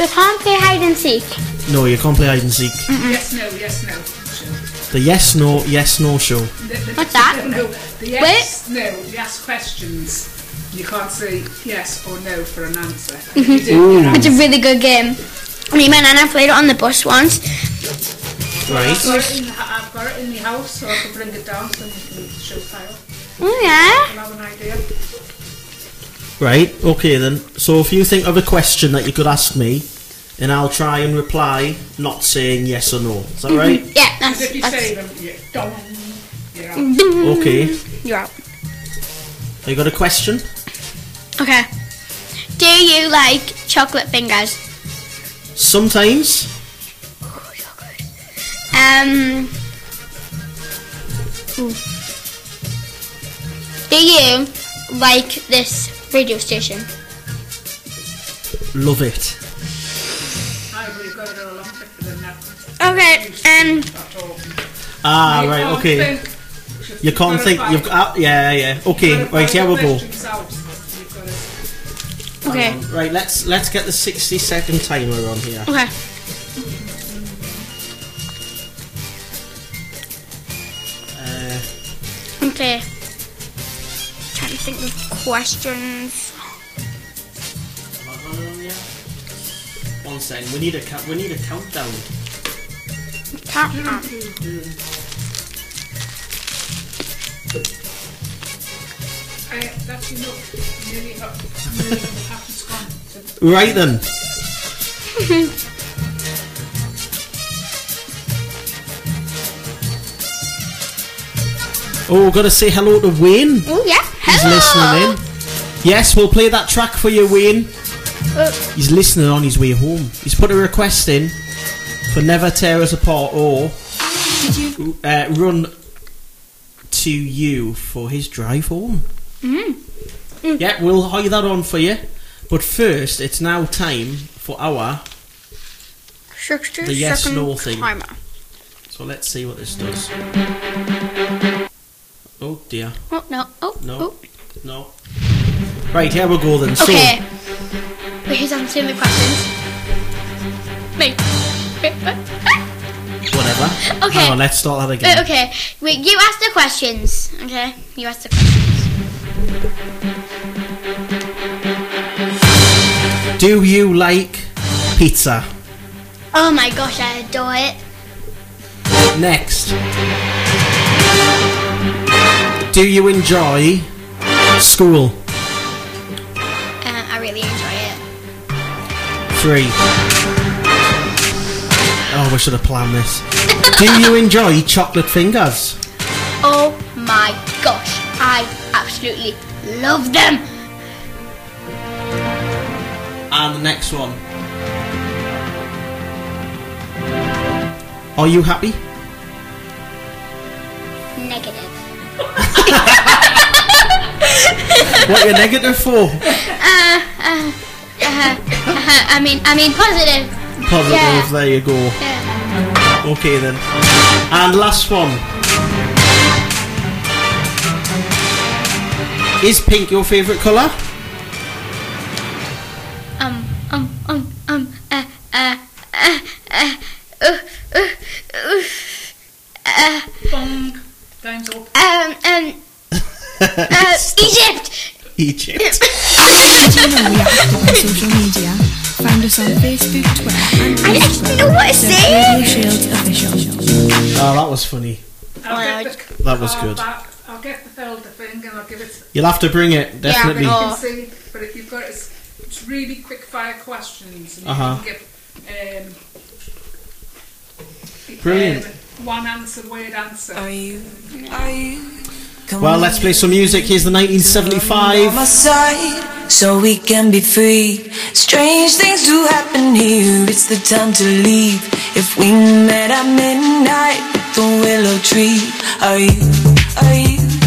We can't play hide and seek. No, you can't play hide and seek. Yes, no, yes, no. The yes, no, yes, no show. What's that? No, the yes, no, yes ask questions. You can't say yes or no for an answer. And if you do, Ooh. Mm. It's a really good game. Me and my nana played it on the bus once. I've Right. got, it in, the- I've got it in my house, so I can bring it down so you can show Kyle. Oh yeah. I'll have an idea. Right, okay then. So if you think of a question that you could ask me, and I'll try and reply not saying yes or no. Is that mm-hmm. right? Yeah, that's, And if you that's say them, you don't. You're out. Okay. You're out. You got a question? Okay. Do you like chocolate fingers? Sometimes. Um. ooh. Do you like this radio station? Love it. I've really got it all along quicker than that. Okay. Um. Ah, right, okay. You can't think. You've got. Yeah, yeah. Okay, right. Here we go. Okay. Right. Let's let's get the sixty second timer on here. Okay. Uh, Okay. Trying to think of questions. one second. We need a count. We need a countdown. Count. Nearly half, nearly half it's gone. Right then. Oh, got to say hello to Wayne. Oh yeah. Hello. He's listening in. Yes, we'll play that track for you, Wayne. Uh, He's listening on his way home. He's put a request in for Never Tear Us Apart or uh, Run to You for his drive home. mm. Yeah, we'll hide that on for you. But first, it's now time for our. Sixty The yes no thing. timer. So let's see what this does. Oh dear. Oh no. Oh. No. oh. No. Right, here we go then. So, Okay. Wait, who's answering the questions? Me. whatever. Okay. Hang on, let's start that again. Wait, okay. Wait, you ask the questions. Okay. You ask the questions. Do you like pizza? Oh my gosh, I adore it. Next. Do you enjoy school? Uh, I really enjoy it. Three. Oh, we should have planned this. Do you enjoy chocolate fingers? Oh my gosh, I absolutely love them. And the next one. Are you happy? Negative. What you're negative for? Uh, uh, uh, uh, I mean, I mean positive. Positive, Yeah. there you go. Yeah. Okay then. And last one. Is pink your favourite colour? Bong. Time's up. um, um, uh, Egypt. Egypt. Did you know we are active on social media? Find us on Facebook, Twitter, and I didn't know what to Search say. Radio Shields Official. Oh, that was funny. I'll get the, That was I'll good. back- I'll get the folder thing and I'll give it. You'll have to bring it, definitely. You can see, but if you've got it's, it's really quick fire questions and Uh-huh. you can give um, Brilliant. um, one answer, word answer. Are you? Are you? Well, let's play some music. Here's the on my 1975. side so we can be free. Strange things do happen here. It's the time to leave. If we met at midnight the willow tree, are you? Are you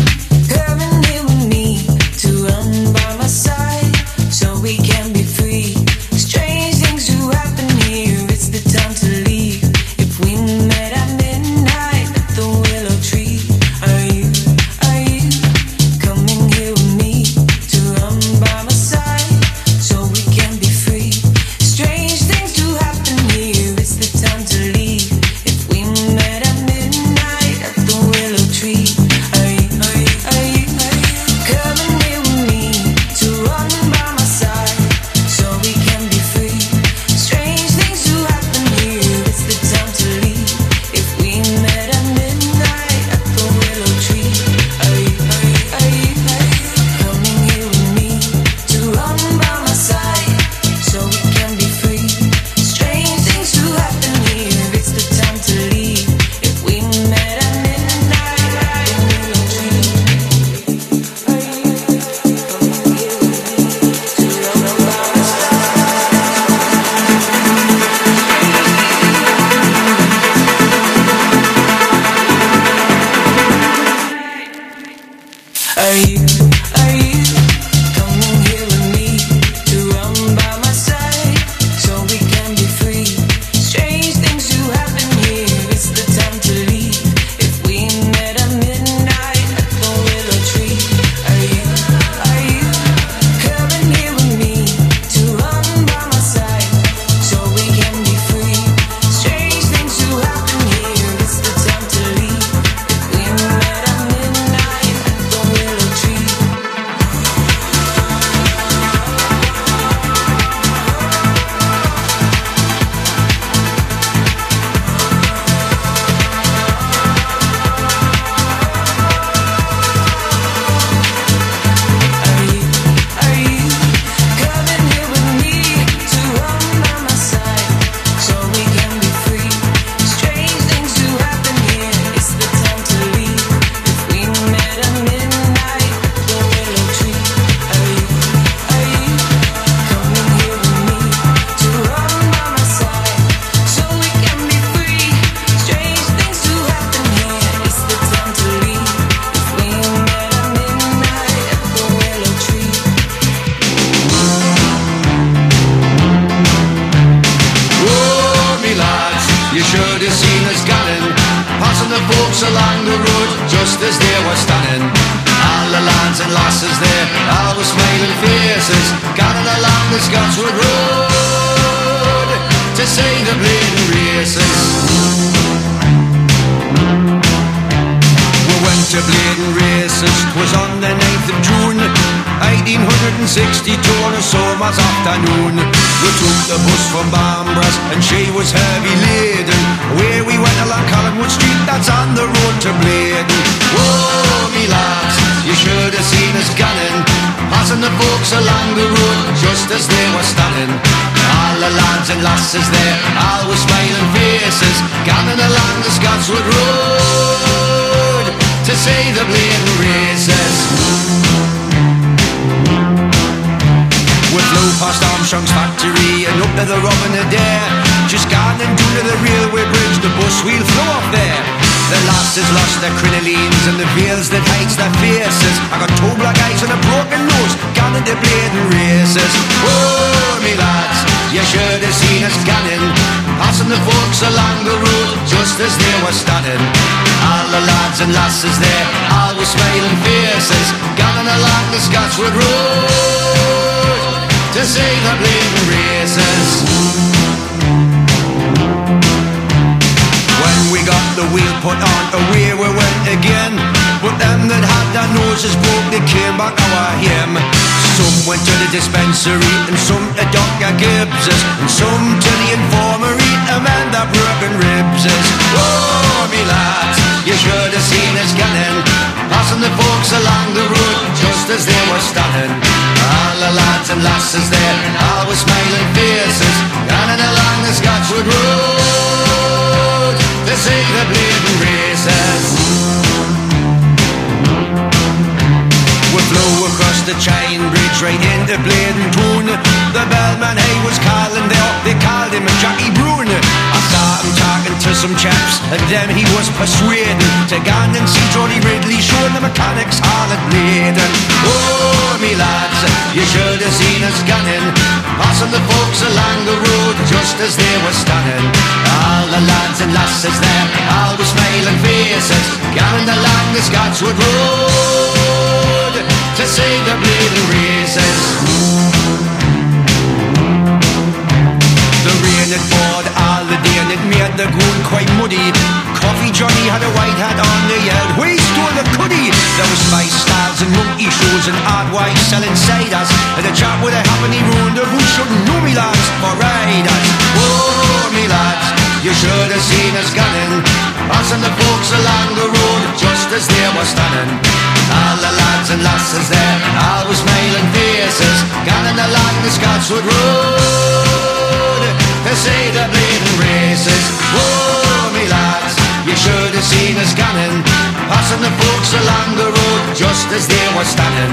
them he was persuading to on and see Johnny Ridley showing the mechanics all at Blaydon. Oh, me lads, you should have seen us gunning, passing the folks along the road just as they were standing. All the lads and lasses there, all with smiling faces, going along the Scotswood Road to see the bleeding races. The rain had the day and it made the ground quite muddy. Coffee Johnny had a white hat on the yard. We stole the cuddy. There was spice styles and monkey shows and odd wives selling ciders. And a chap with a halfpenny round who shouldn't know me lads for riders. Oh, me lads, you should have seen us gunning. Us and the folks along the road just as they were standing. All the lads and lasses there, all with smiling faces, gunning along the Scotswood Road to see the bleeding races. Oh, me lads, you should have seen us gunning, passing the folks along the road just as they were standing.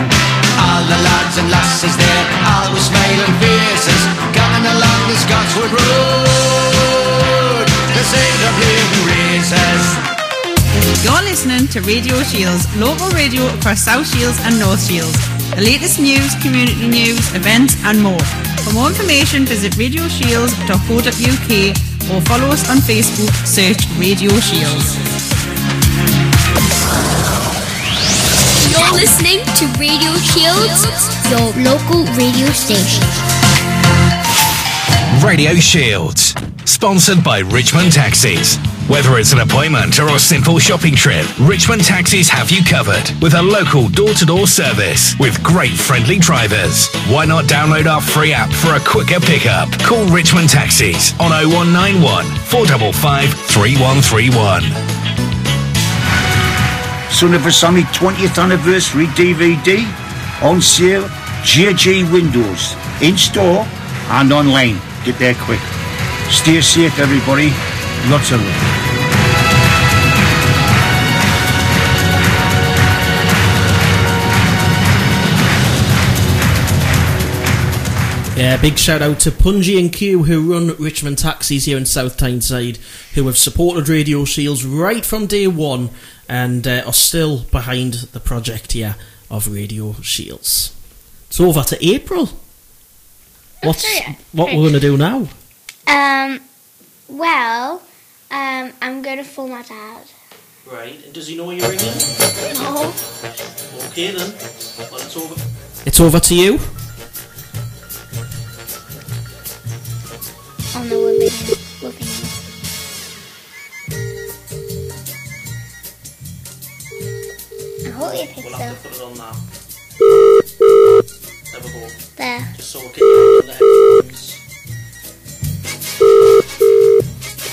All the lads and lasses there, all with smiling faces, gunning along the Scotswood Road to see the bleeding races. You're listening to Radio Shields, local radio across South Shields and North Shields. The latest news, community news, events and more. For more information visit radioshields.co.uk or follow us on Facebook, search Radio Shields. You're listening to Radio Shields, your local radio station. Radio Shields. Sponsored by Richmond Taxis. Whether it's an appointment or a simple shopping trip, Richmond Taxis have you covered with a local door to door service with great friendly drivers. Why not download our free app for a quicker pickup? Call Richmond Taxis on 0191 455 3131. Son of a Sunny 20th anniversary DVD on sale JG Windows in store and online. Get there quick. Stay safe, everybody. Lots of love. Yeah, big shout out to Punji and Q who run Richmond Taxis here in South Tyneside, who have supported Radio Shields right from day one and uh, are still behind the project here of Radio Shields. It's over to April. What's it. what we're going to do now? Um, well, um, I'm going to phone my dad. Right. And does he know you're ringing? No. Okay then. Well, it's over. It's over to you. Oh no, we're ringing. We're ringing. I hope he picks We'll have to put it on now. There we go. There. Just so we can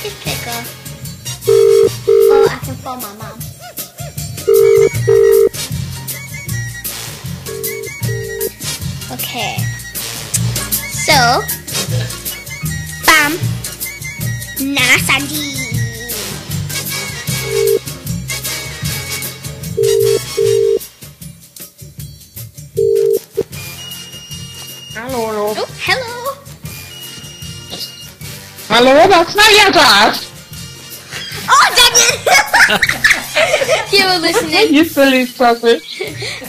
hear the. Just pick up. Oh, I can phone my mum. Okay. So, bam. Nana Sandy. Hello, hello. Oh, hello. Hello, that's not your dad. Oh, Daniel! you were listening. You silly sausage.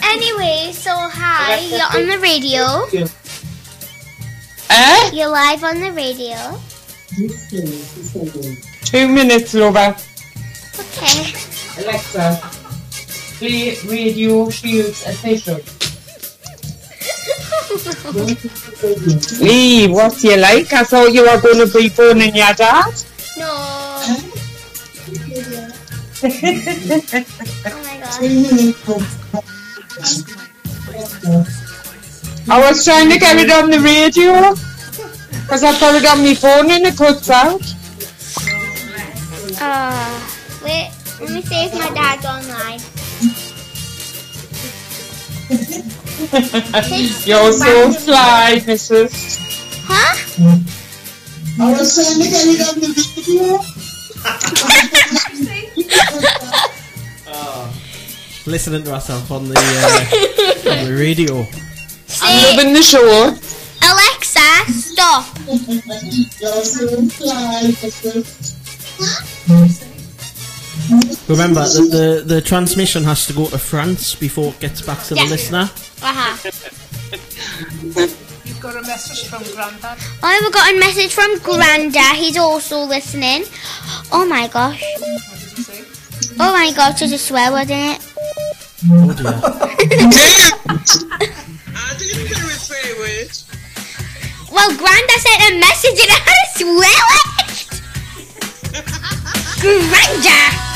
Anyway, so hi, you're on the radio. Eh? You're live on the radio. Two minutes, lover. Okay. Alexa, play Radio Shields official. Lee, what do you like? I thought you were going to be phoning your dad. No. oh my god. I was trying to get it on the radio because I put it on my phone and it cuts out. Uh, wait, let me see if my dad's online. You're so sly, missus. Huh? I was trying to get it on the video. Listening to ourselves on the uh, on the radio. I'm loving the show. Alexa, stop. You're so sly, missus. Remember, the, the the transmission has to go to France before it gets back to the Yeah. listener. Uh-huh. You've got a message from Grandad. I've got a message from Granda. He's also listening. Oh my gosh. What did he say? Oh my gosh, there's a swear word in it. Oh dear. Well, Granda sent a message and I had a swear word. Granda.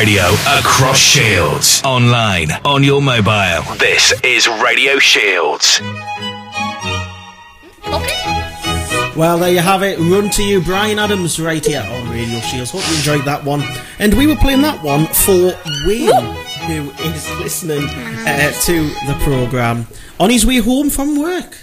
Radio across Shields. Online, on your mobile. This is Radio Shields. Well, there you have it. Run to you, Bryan Adams, right here on Radio Shields. Hope you enjoyed that one. And we were playing that one for Wayne, who is listening uh, to the programme on his way home from work.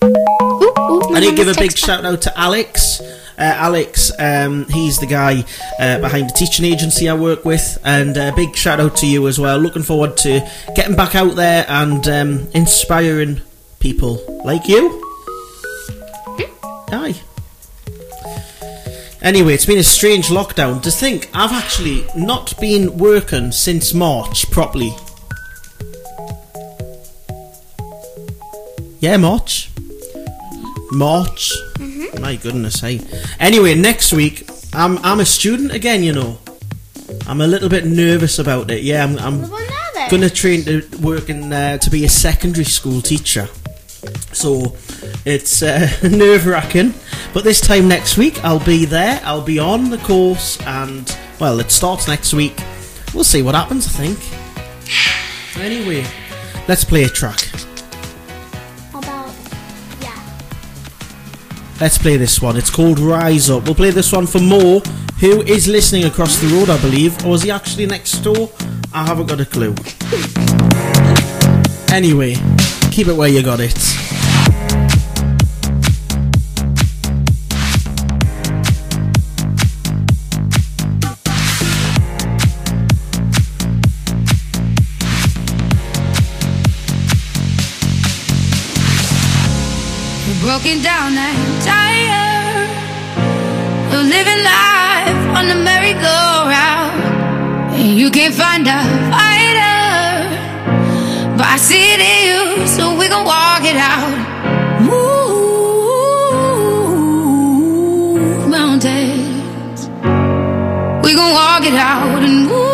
I need to give a big shout out to Alex. Uh, Alex, um, he's the guy uh, behind the teaching agency I work with, and a big shout out to you as well. Looking forward to getting back out there and um, inspiring people like you. Aye. Anyway, it's been a strange lockdown. To think I've actually not been working since March properly. Yeah, March. March. My goodness, hey. Anyway, next week I'm I'm a student again. You know, I'm a little bit nervous about it. Yeah, I'm I'm gonna train to work in uh, to be a secondary school teacher. So it's uh, nerve wracking. But this time next week, I'll be there. I'll be on the course, and well, it starts next week. We'll see what happens. I think. Anyway, let's play a track. Let's play this one. It's called Rise Up. We'll play this one for Mo, who is listening across the road, I believe. Or is he actually next door? I haven't got a clue. Anyway, keep it where you got it. looking down I'm tired of living life on the merry-go-round And you can't find a fighter But I see it in you, so we gon' walk it out. Move mountains. We gon' walk it out and move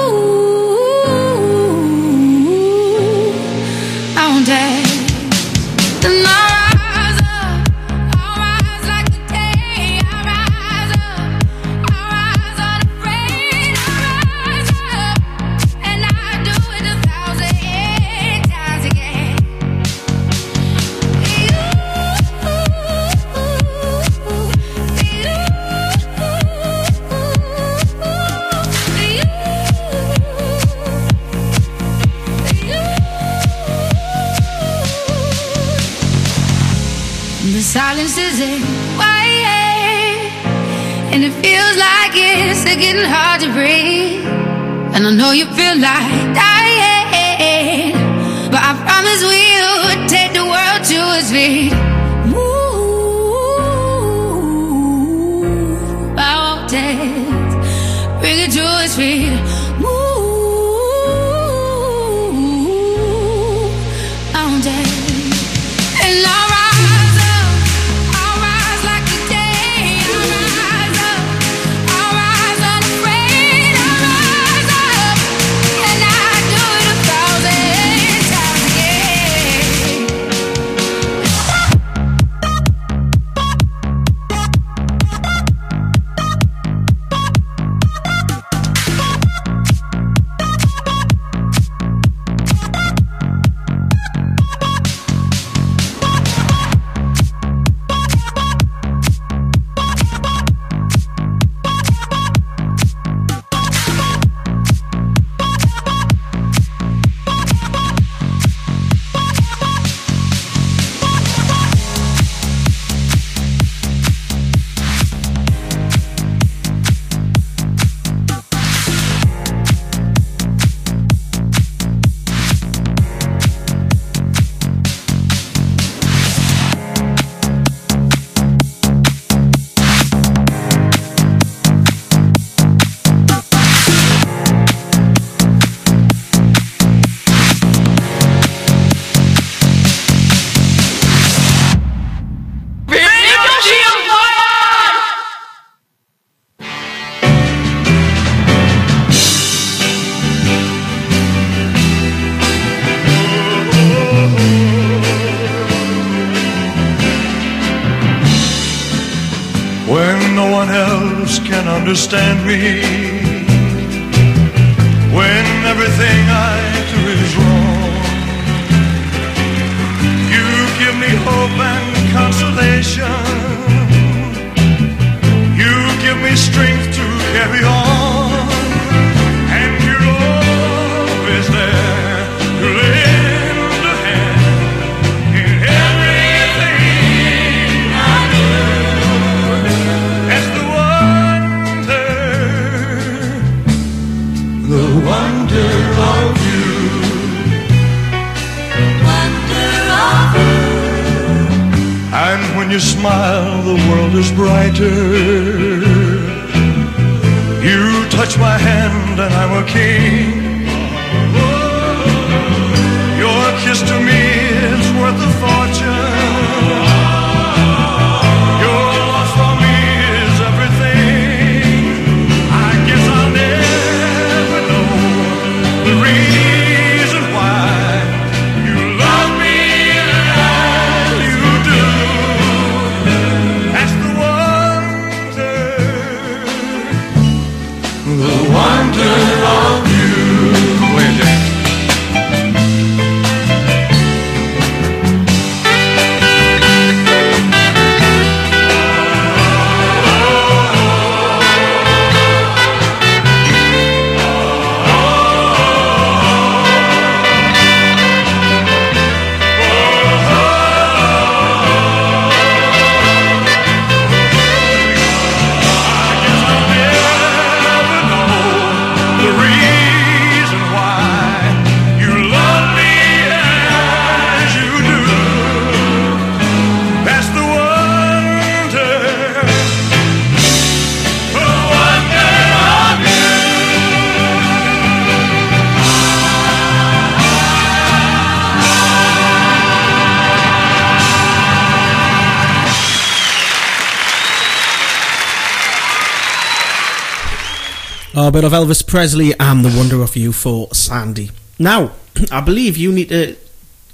A bit of Elvis Presley and The Wonder of You for Sandy. Now, I believe you need to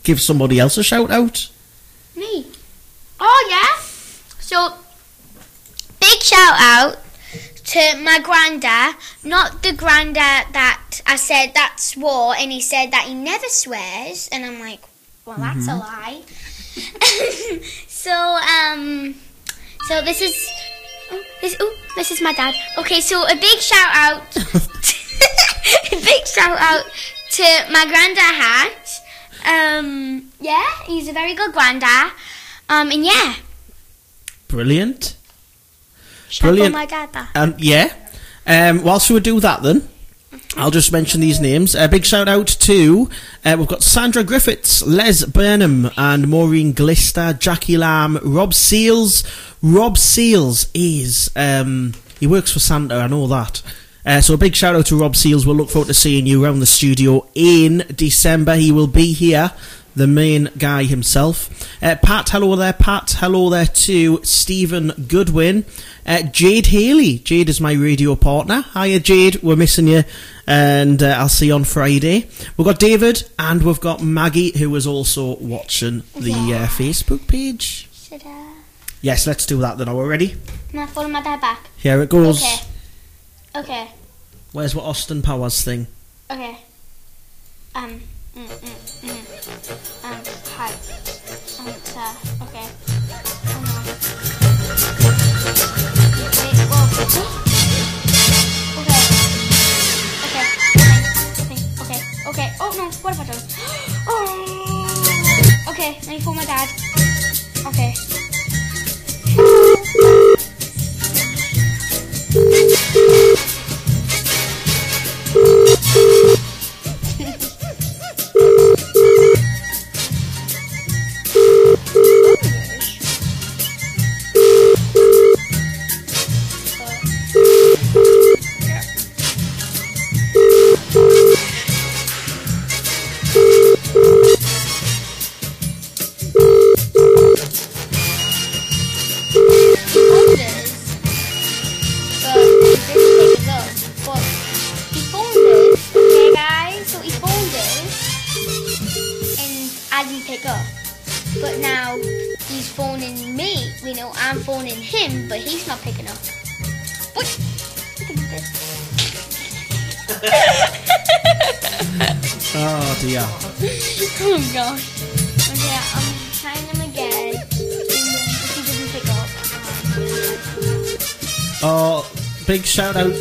give somebody else a shout out. Me. Oh yeah. So big shout out to my granda, not the granda that I said that swore, and he said that he never swears, and I'm like, well, that's a Mhm. lie. so um, so this is. This, oh, this is my dad. Okay, so a big shout out, a big shout out to my granda hat. Um, yeah, he's a very good granda. Um, and yeah, Brilliant. shout out Brilliant. my dad. there. Um, yeah. Um, whilst we do that, then I'll just mention these names. A big shout out to uh, we've got Sandra Griffiths, Les Burnham, and Maureen Glister, Jackie Lamb, Rob Seals. Rob Seals is um, he works for Santa. and all that. Uh, so a big shout out to Rob Seals. We'll look forward to seeing you around the studio in December. He will be here, the main guy himself. Uh, Pat, hello there, Pat. Hello there to Stephen Goodwin. Uh, Jade Haley. Jade is my radio partner. Hiya, Jade. We're missing you. And uh, I'll see you on Friday. We've got David and we've got Maggie, who is also watching the uh, Facebook page. Should I? Yes, let's do that then. Are we ready? Can I follow my dad back? Here it goes. Okay. Okay. Where's what Austin Powers thing? Okay. Um. Mm, mm, mm. Um. Hi. Um. Sir. Okay. On. Wait. Whoa. Okay. Okay. Okay. Okay. Okay. Oh no. What have I done? Oh. Okay. Let me call my dad. Okay. Okay,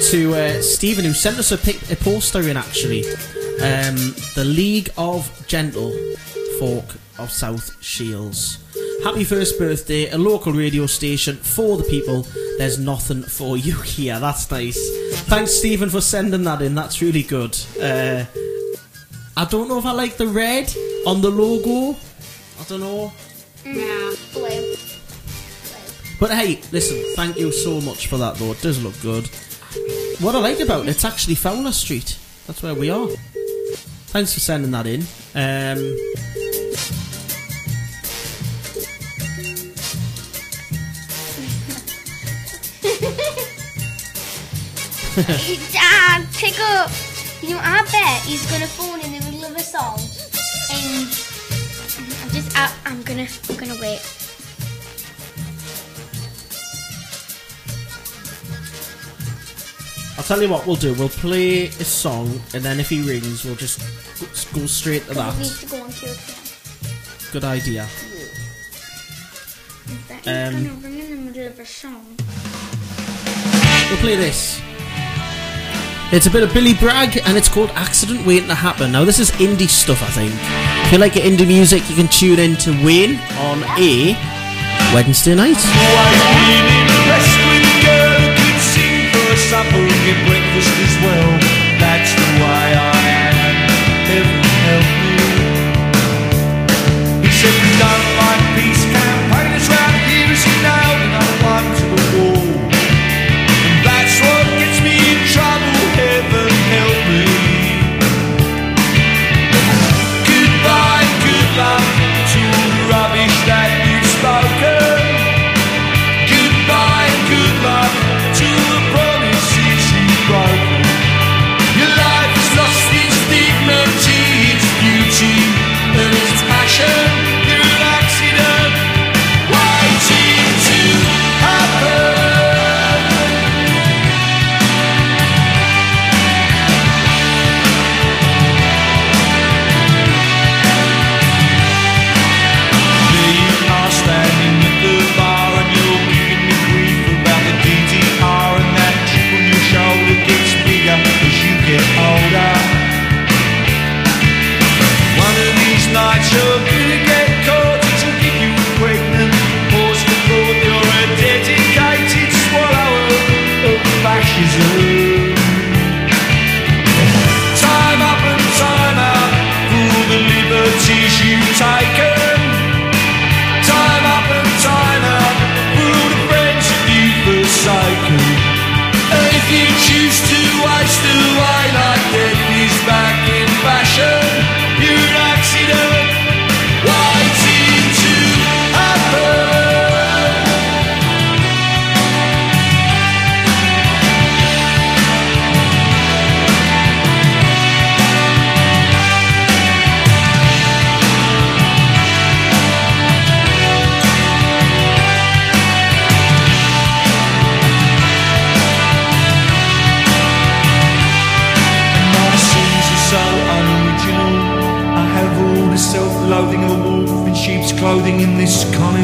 to uh, Stephen who sent us a, pic- a poster in actually. Um, the League of Gentle Folk of South Shields. Happy first birthday, a local radio station for the people. There's nothing for you here. That's nice. Thanks, Stephen, for sending that in. That's really good. Uh, I don't know if I like the red on the logo. I don't know. Nah. Blue. But hey, listen, thank you so much for that though. It does look good. What I like about it, it's actually Fowler Street. That's where we are. Thanks for sending that in. Um, Dad, pick up. You know, I bet he's gonna phone in the middle of a song, and I'm just, I, I'm gonna, I'm gonna wait. I'll tell you what we'll do. We'll play a song, and then if he rings, we'll just go- go straight to Because it needs that. to go on to Good idea. He's Um, gonna ring in the middle of a song. We'll play this. It's a bit of Billy Bragg, and it's called Accident Waiting to Happen. Now, this is indie stuff, I think. If you like your indie music, you can tune in to Wayne on a Wednesday night. Supper get breakfast as well. That's the way I am. Heaven help me. He said we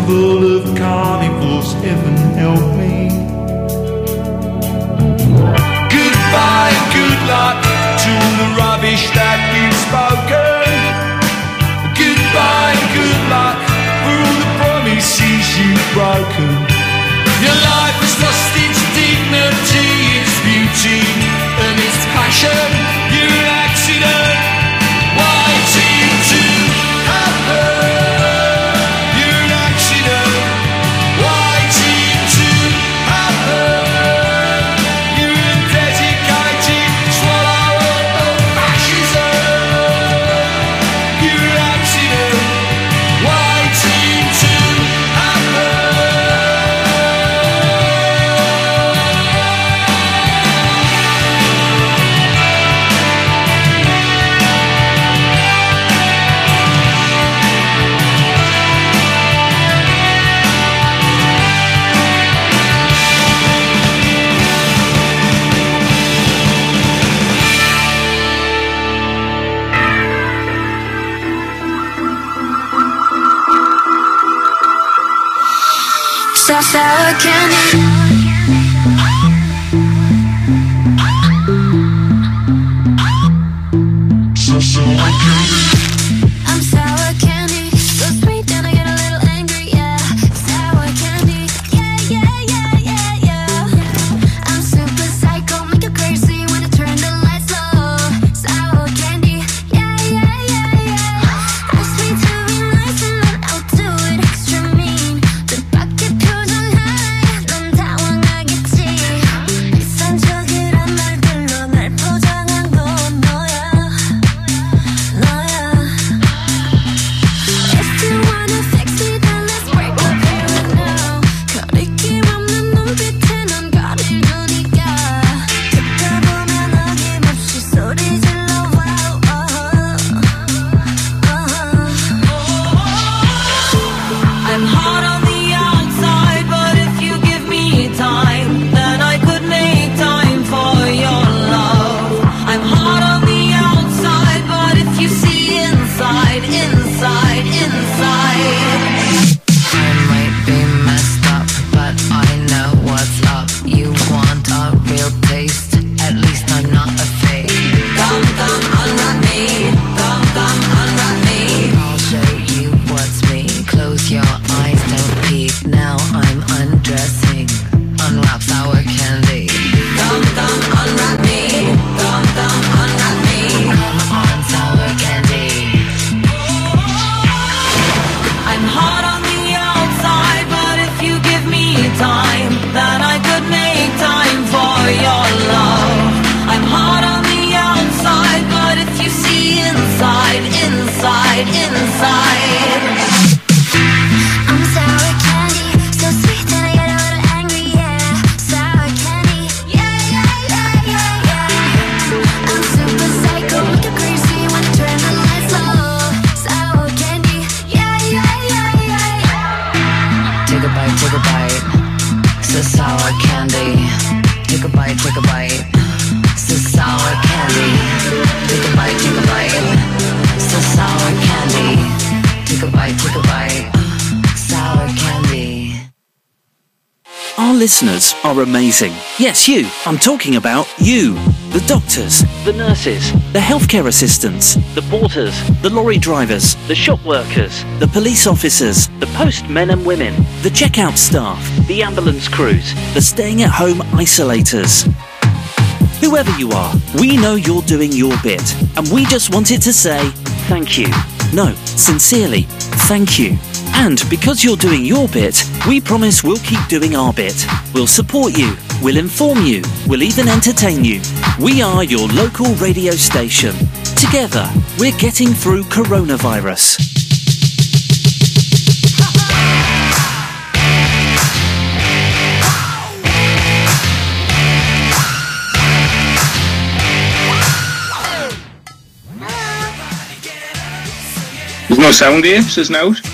carnival of carnivals, heaven help me. Goodbye, good luck to all the rubbish that you've spoken. Goodbye, good luck for all the promises you've broken. Your life has lost its dignity, its beauty, and its passion. Can't are amazing. Yes, you. I'm talking about you. The doctors, the nurses, the healthcare assistants, the porters, the lorry drivers, the shop workers, the police officers, the postmen and women, the checkout staff, the ambulance crews, the staying at home isolators. Whoever you are, we know you're doing your bit, and we just wanted to say thank you. No, sincerely, thank you. And because you're doing your bit, we promise we'll keep doing our bit. We'll support you, we'll inform you, we'll even entertain you. We are your local radio station. Together, we're getting through coronavirus. There's no sound here, says Nout.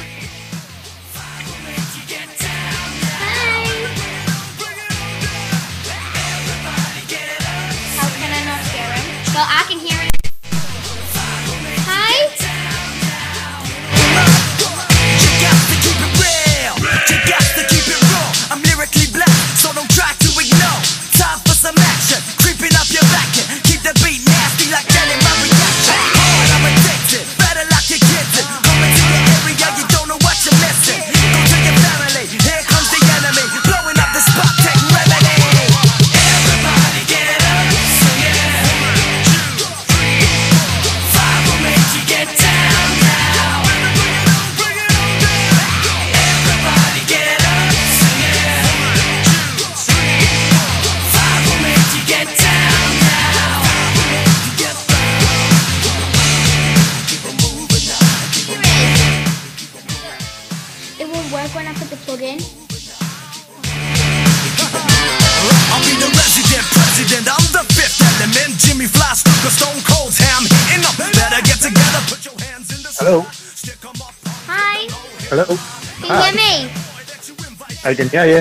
Can hear you.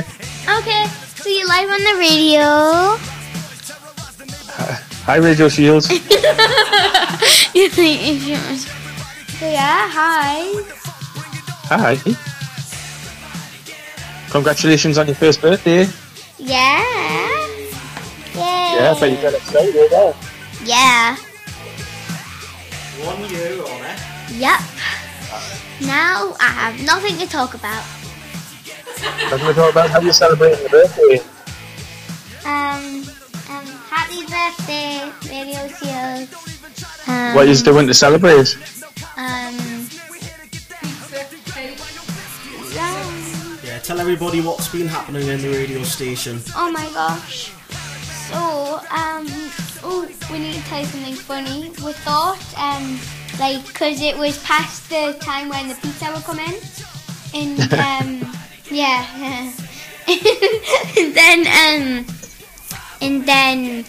Okay, so you're live on the radio. Hi, Radio Shields. you think if you So yeah, hi. Hi. Congratulations on your first birthday. Yeah. Yay. Yeah, I bet you got excited. eh? Yeah. One year on it. Yep. Now I have nothing to talk about. We're going to talk about how you're celebrating your birthday. Um, um, happy birthday, Radio Shield. Um, What you're doing to celebrate? Um, yeah. Yeah, tell everybody what's been happening in the radio station. Oh my gosh. So, um, oh, we need to tell you something funny. We thought, um, like, because it was past the time when the pizza would come in. And, um, yeah. and then, um, and then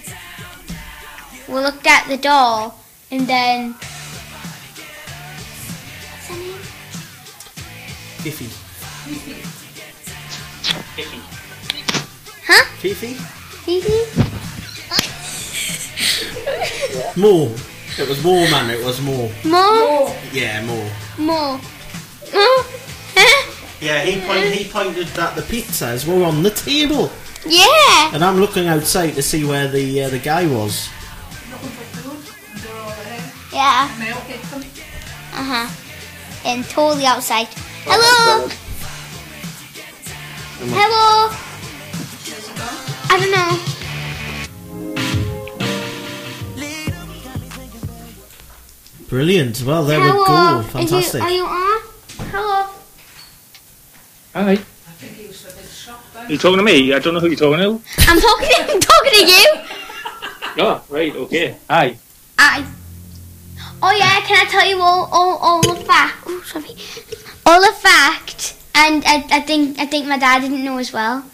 we looked at the doll, and then. What's? Fifi. Huh? Fifi? Fifi? More. It was more, man. It was more. More? Yeah, more. More. More? Yeah, he, point, he pointed that the pizzas were on the table. Yeah. And I'm looking outside to see where the uh, the guy was. Yeah. Uh huh. And totally outside. Hello. Hello. I don't know. Brilliant. Well, there Hello. we go. Are you, Fantastic. are you on? Hello. Hi. I think he was a bit shocked. Are you talking to me? I don't know who you're talking to. I'm talking. To, I'm talking to you. Oh, right, okay. Hi. I. Oh yeah. Can I tell you all all all the fact? Oh sorry. All the fact, and I, I think I think my dad didn't know as well.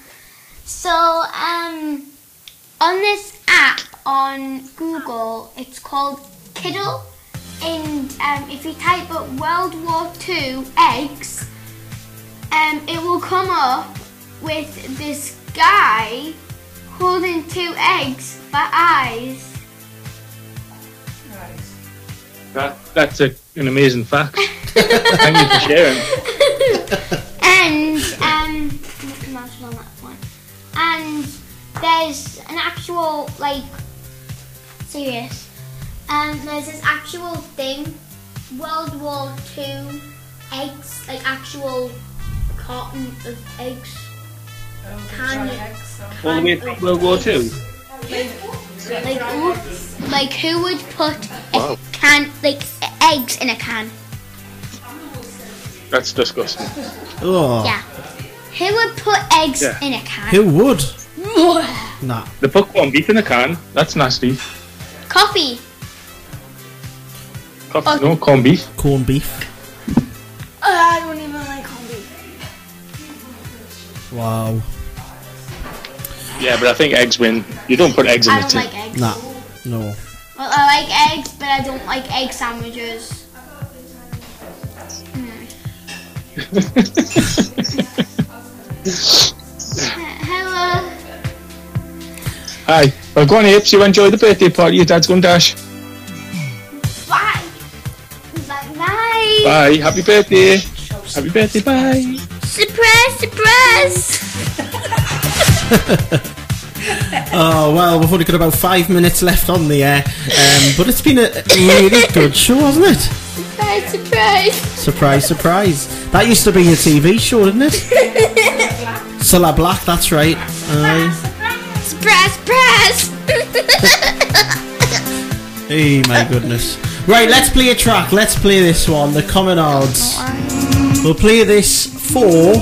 So um, on this app on Google, it's called Kiddle, and um, if you type up World War Two eggs, um, it will come up with this guy holding two eggs for eyes. That, that's a, an amazing fact. Thank you for sharing. and um, Mickey Mouse on that one. And there's an actual like serious. Um, there's this actual thing, World War Two eggs, like actual carton of eggs. Can All the way through World War Two. like who, like who would put a can like eggs in a can? That's disgusting. Oh. Yeah. Who would put eggs Yeah. in a can? Who would? Nah. They put corned beef in a can. That's nasty. Coffee. Coffee, no corned beef. Corn beef. Uh, Wow. Yeah, but I think eggs win. You don't put eggs in I the don't tin. like eggs. Nah. No. Well, I like eggs, but I don't like egg sandwiches. Hello. Hi. Well, go on, Apes. You enjoy the birthday party. Your dad's going to dash. Bye. Bye. Bye. Bye. Happy birthday. Happy birthday. Bye. Surprise! Surprise! Oh well, we've only got about five minutes left on the air, um, but it's been a really good show, hasn't it? Surprise! Surprise! Surprise, surprise. That used to be a TV show, didn't it? Cilla Black, that's right. Aye. surprise! Surprise! Hey, my goodness. Right, let's play a track. Let's play this one, the Communards. We'll play this for.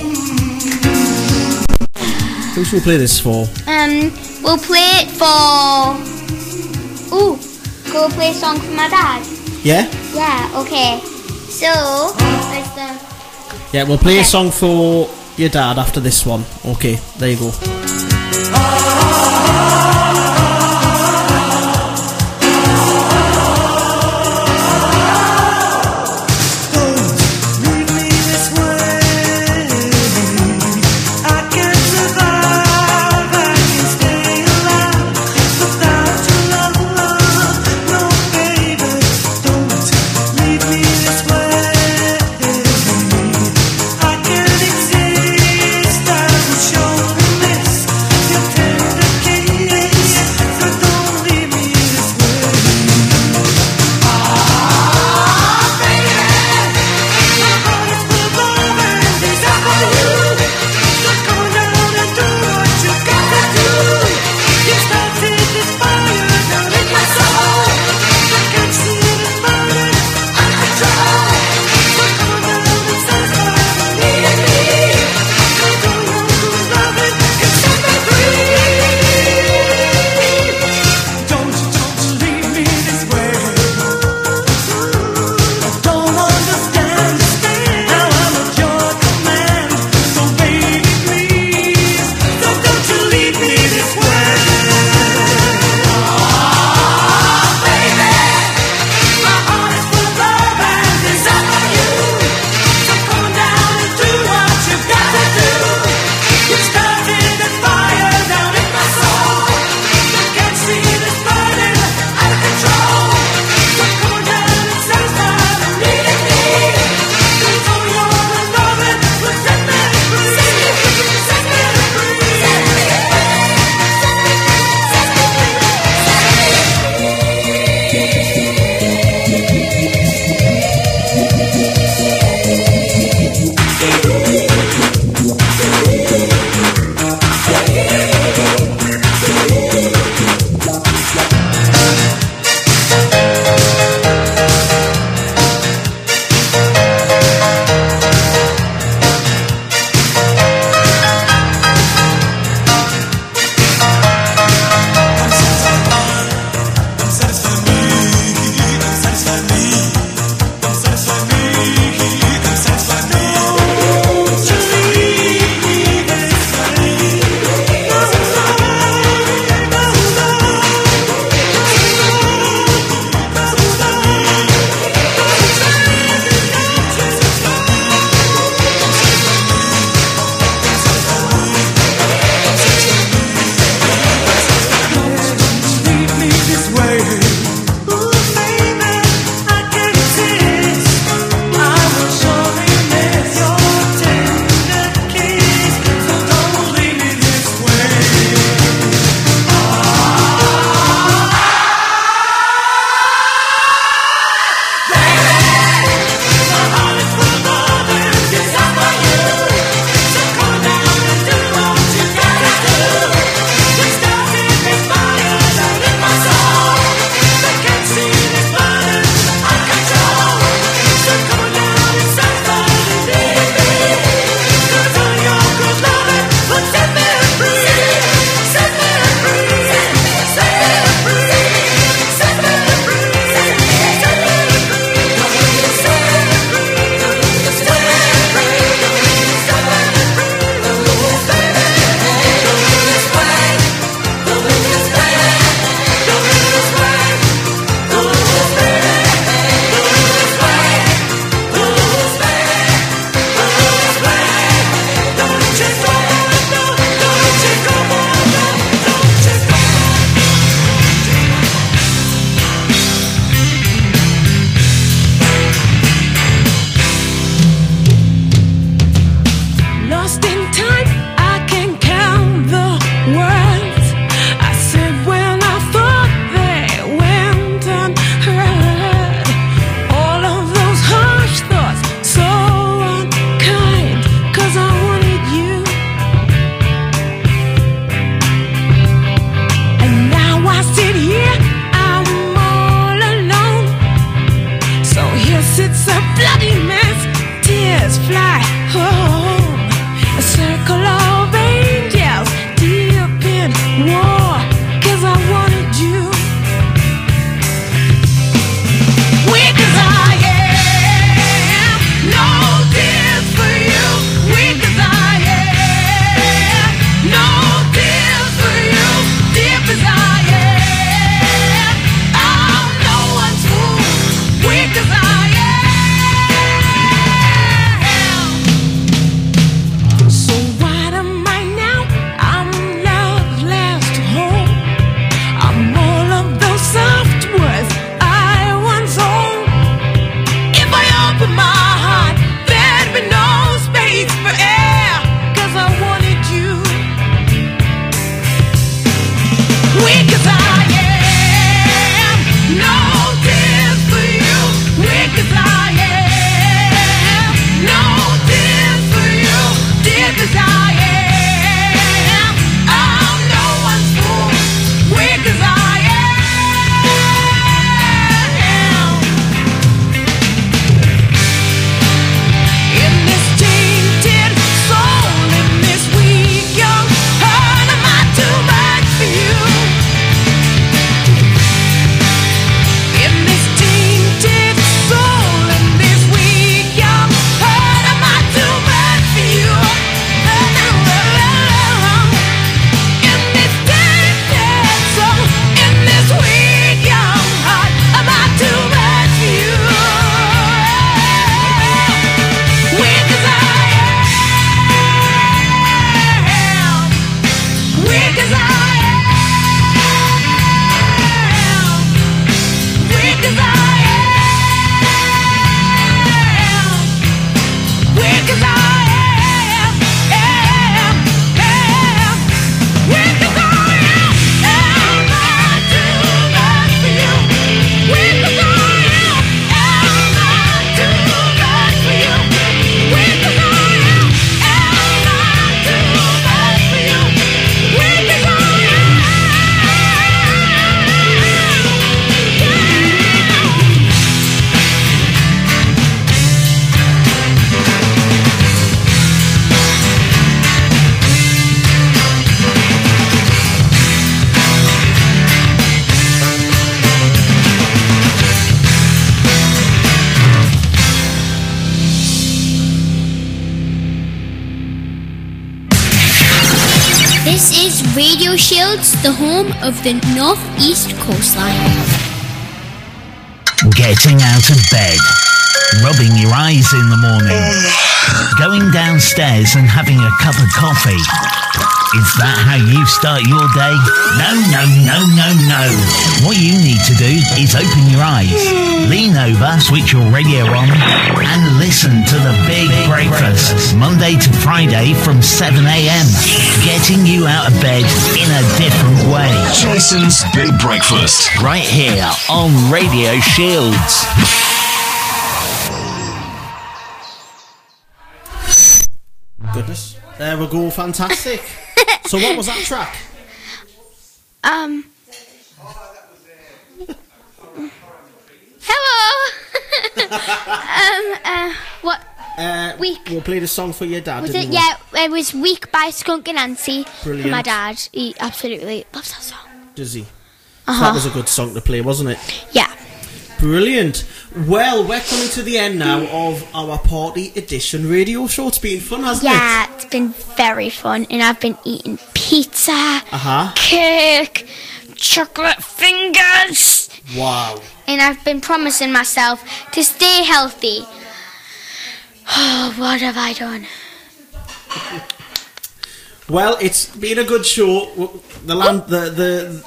Who should we play this for? um, we'll play it for. Ooh, go play a song for my dad. Yeah? Yeah. Okay. So, the. Yeah, we'll play a song for your dad after this one. Okay, there you go. Downstairs and having a cup of coffee. Is that how you start your day? No, no, no, no, no. What you need to do is open your eyes, lean over, switch your radio on, and listen to the Big Breakfast. Monday to Friday from 7 a.m. Getting you out of bed in a different way. Jason's Big Breakfast. Right here on Radio Shields. We go, fantastic. so what was that track? Um. Hello. um. Uh. What Uh, Weak. We'll play the song for your dad, was didn't it? we? Yeah, it was "Weak" by Skunk Anansie. Brilliant. My dad, he absolutely loves that song. Does he? Uh-huh. That was a good song to play, wasn't it? Yeah. Brilliant. Well, we're coming to the end now of our party edition radio show. It's been fun, hasn't Yeah, it's been very fun, and I've been eating pizza. Uh huh. cake, chocolate fingers, Wow. and I've been promising myself to stay healthy. Oh, what have I done? Well, it's been a good show. The land, the the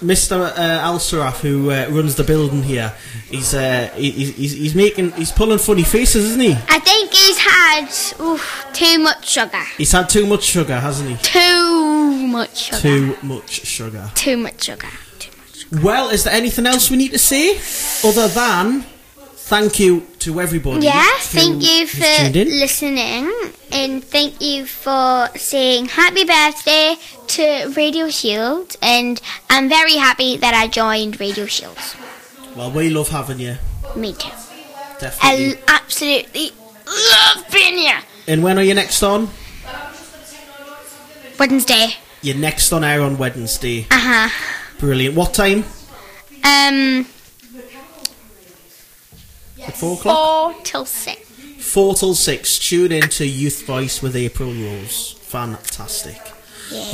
Mr. Uh, Al Saraf, who uh, runs the building here, he's, uh, he, he's he's making he's pulling funny faces, isn't he? I think he's had oof, too much sugar. He's had too much sugar, hasn't he? Too much sugar. Too much sugar. Too much sugar. Too much sugar. Well, is there anything else we need to say other than thank you to everybody? Yeah, thank you for listening and thank you for saying happy birthday to Radio Shield and I'm very happy that I joined Radio Shield. Well, we love having you, Me too. definitely. I absolutely love being here. and when are you next on? Wednesday. You're next on air on Wednesday. Uh huh. Brilliant. What time? Um, At four o'clock. four till six. Four till six. Tune in to Youth Voice with April Rose. Fantastic.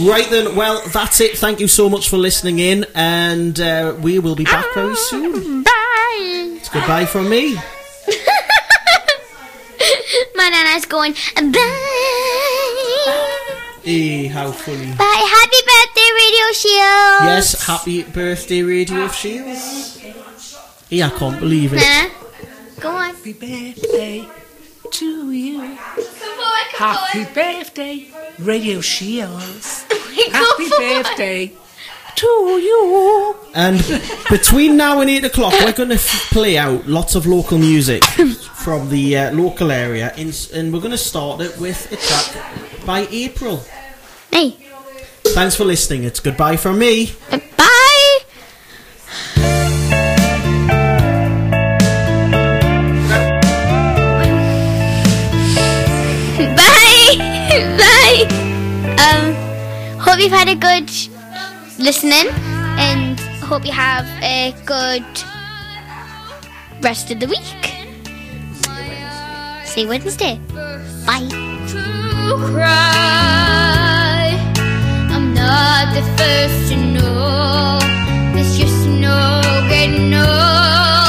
Right then, well, that's it. Thank you so much for listening in, and uh, we will be back very soon. Bye. It's goodbye from me. My nana's going bye. Eh, how funny. Bye. Happy birthday, Radio Shield. Yes, happy birthday, Radio Shields. Yeah, I can't believe it. Go on. Happy birthday to you. Happy birthday, Radio Shields. Happy birthday to you. And between now and 8 o'clock, we're going to f- play out lots of local music from the uh, local area, in, and we're going to start it with a track by April. Hey. Thanks for listening. It's goodbye from me. Bye. Bye. Um, hope you've had a good listening and hope you have a good rest of the week. See Wednesday. Bye. cry. I'm not the first to know. Just no getting over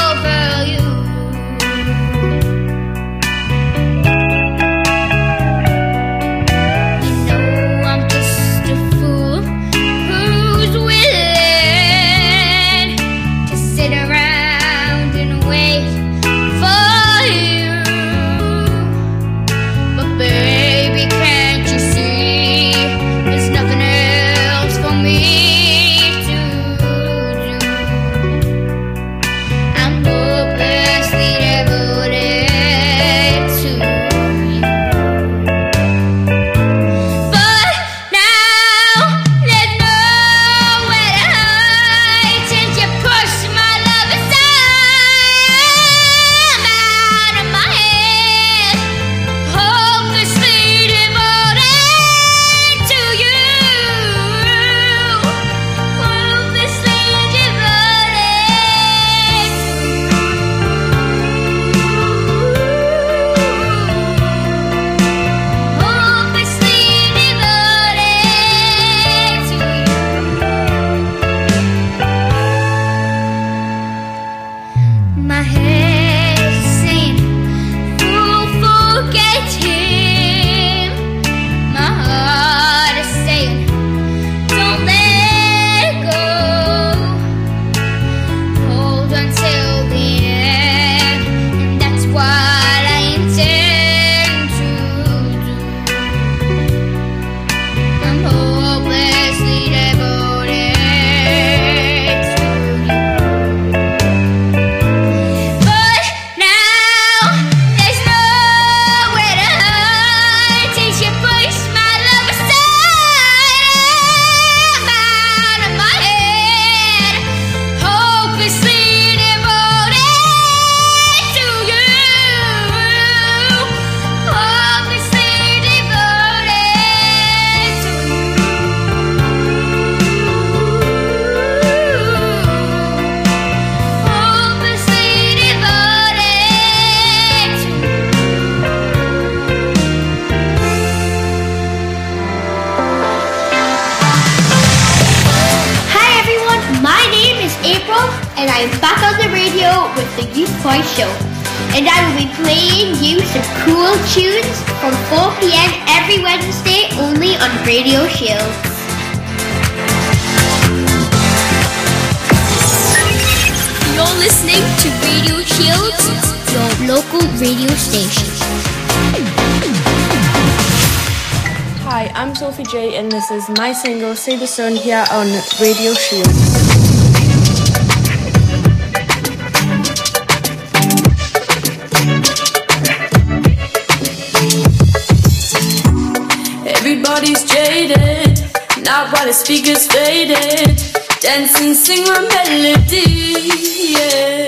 DJ, and this is my single, See the Sun, here on Radio Shield. Everybody's jaded, Now while the speakers faded, dancing, sing a melody, yeah.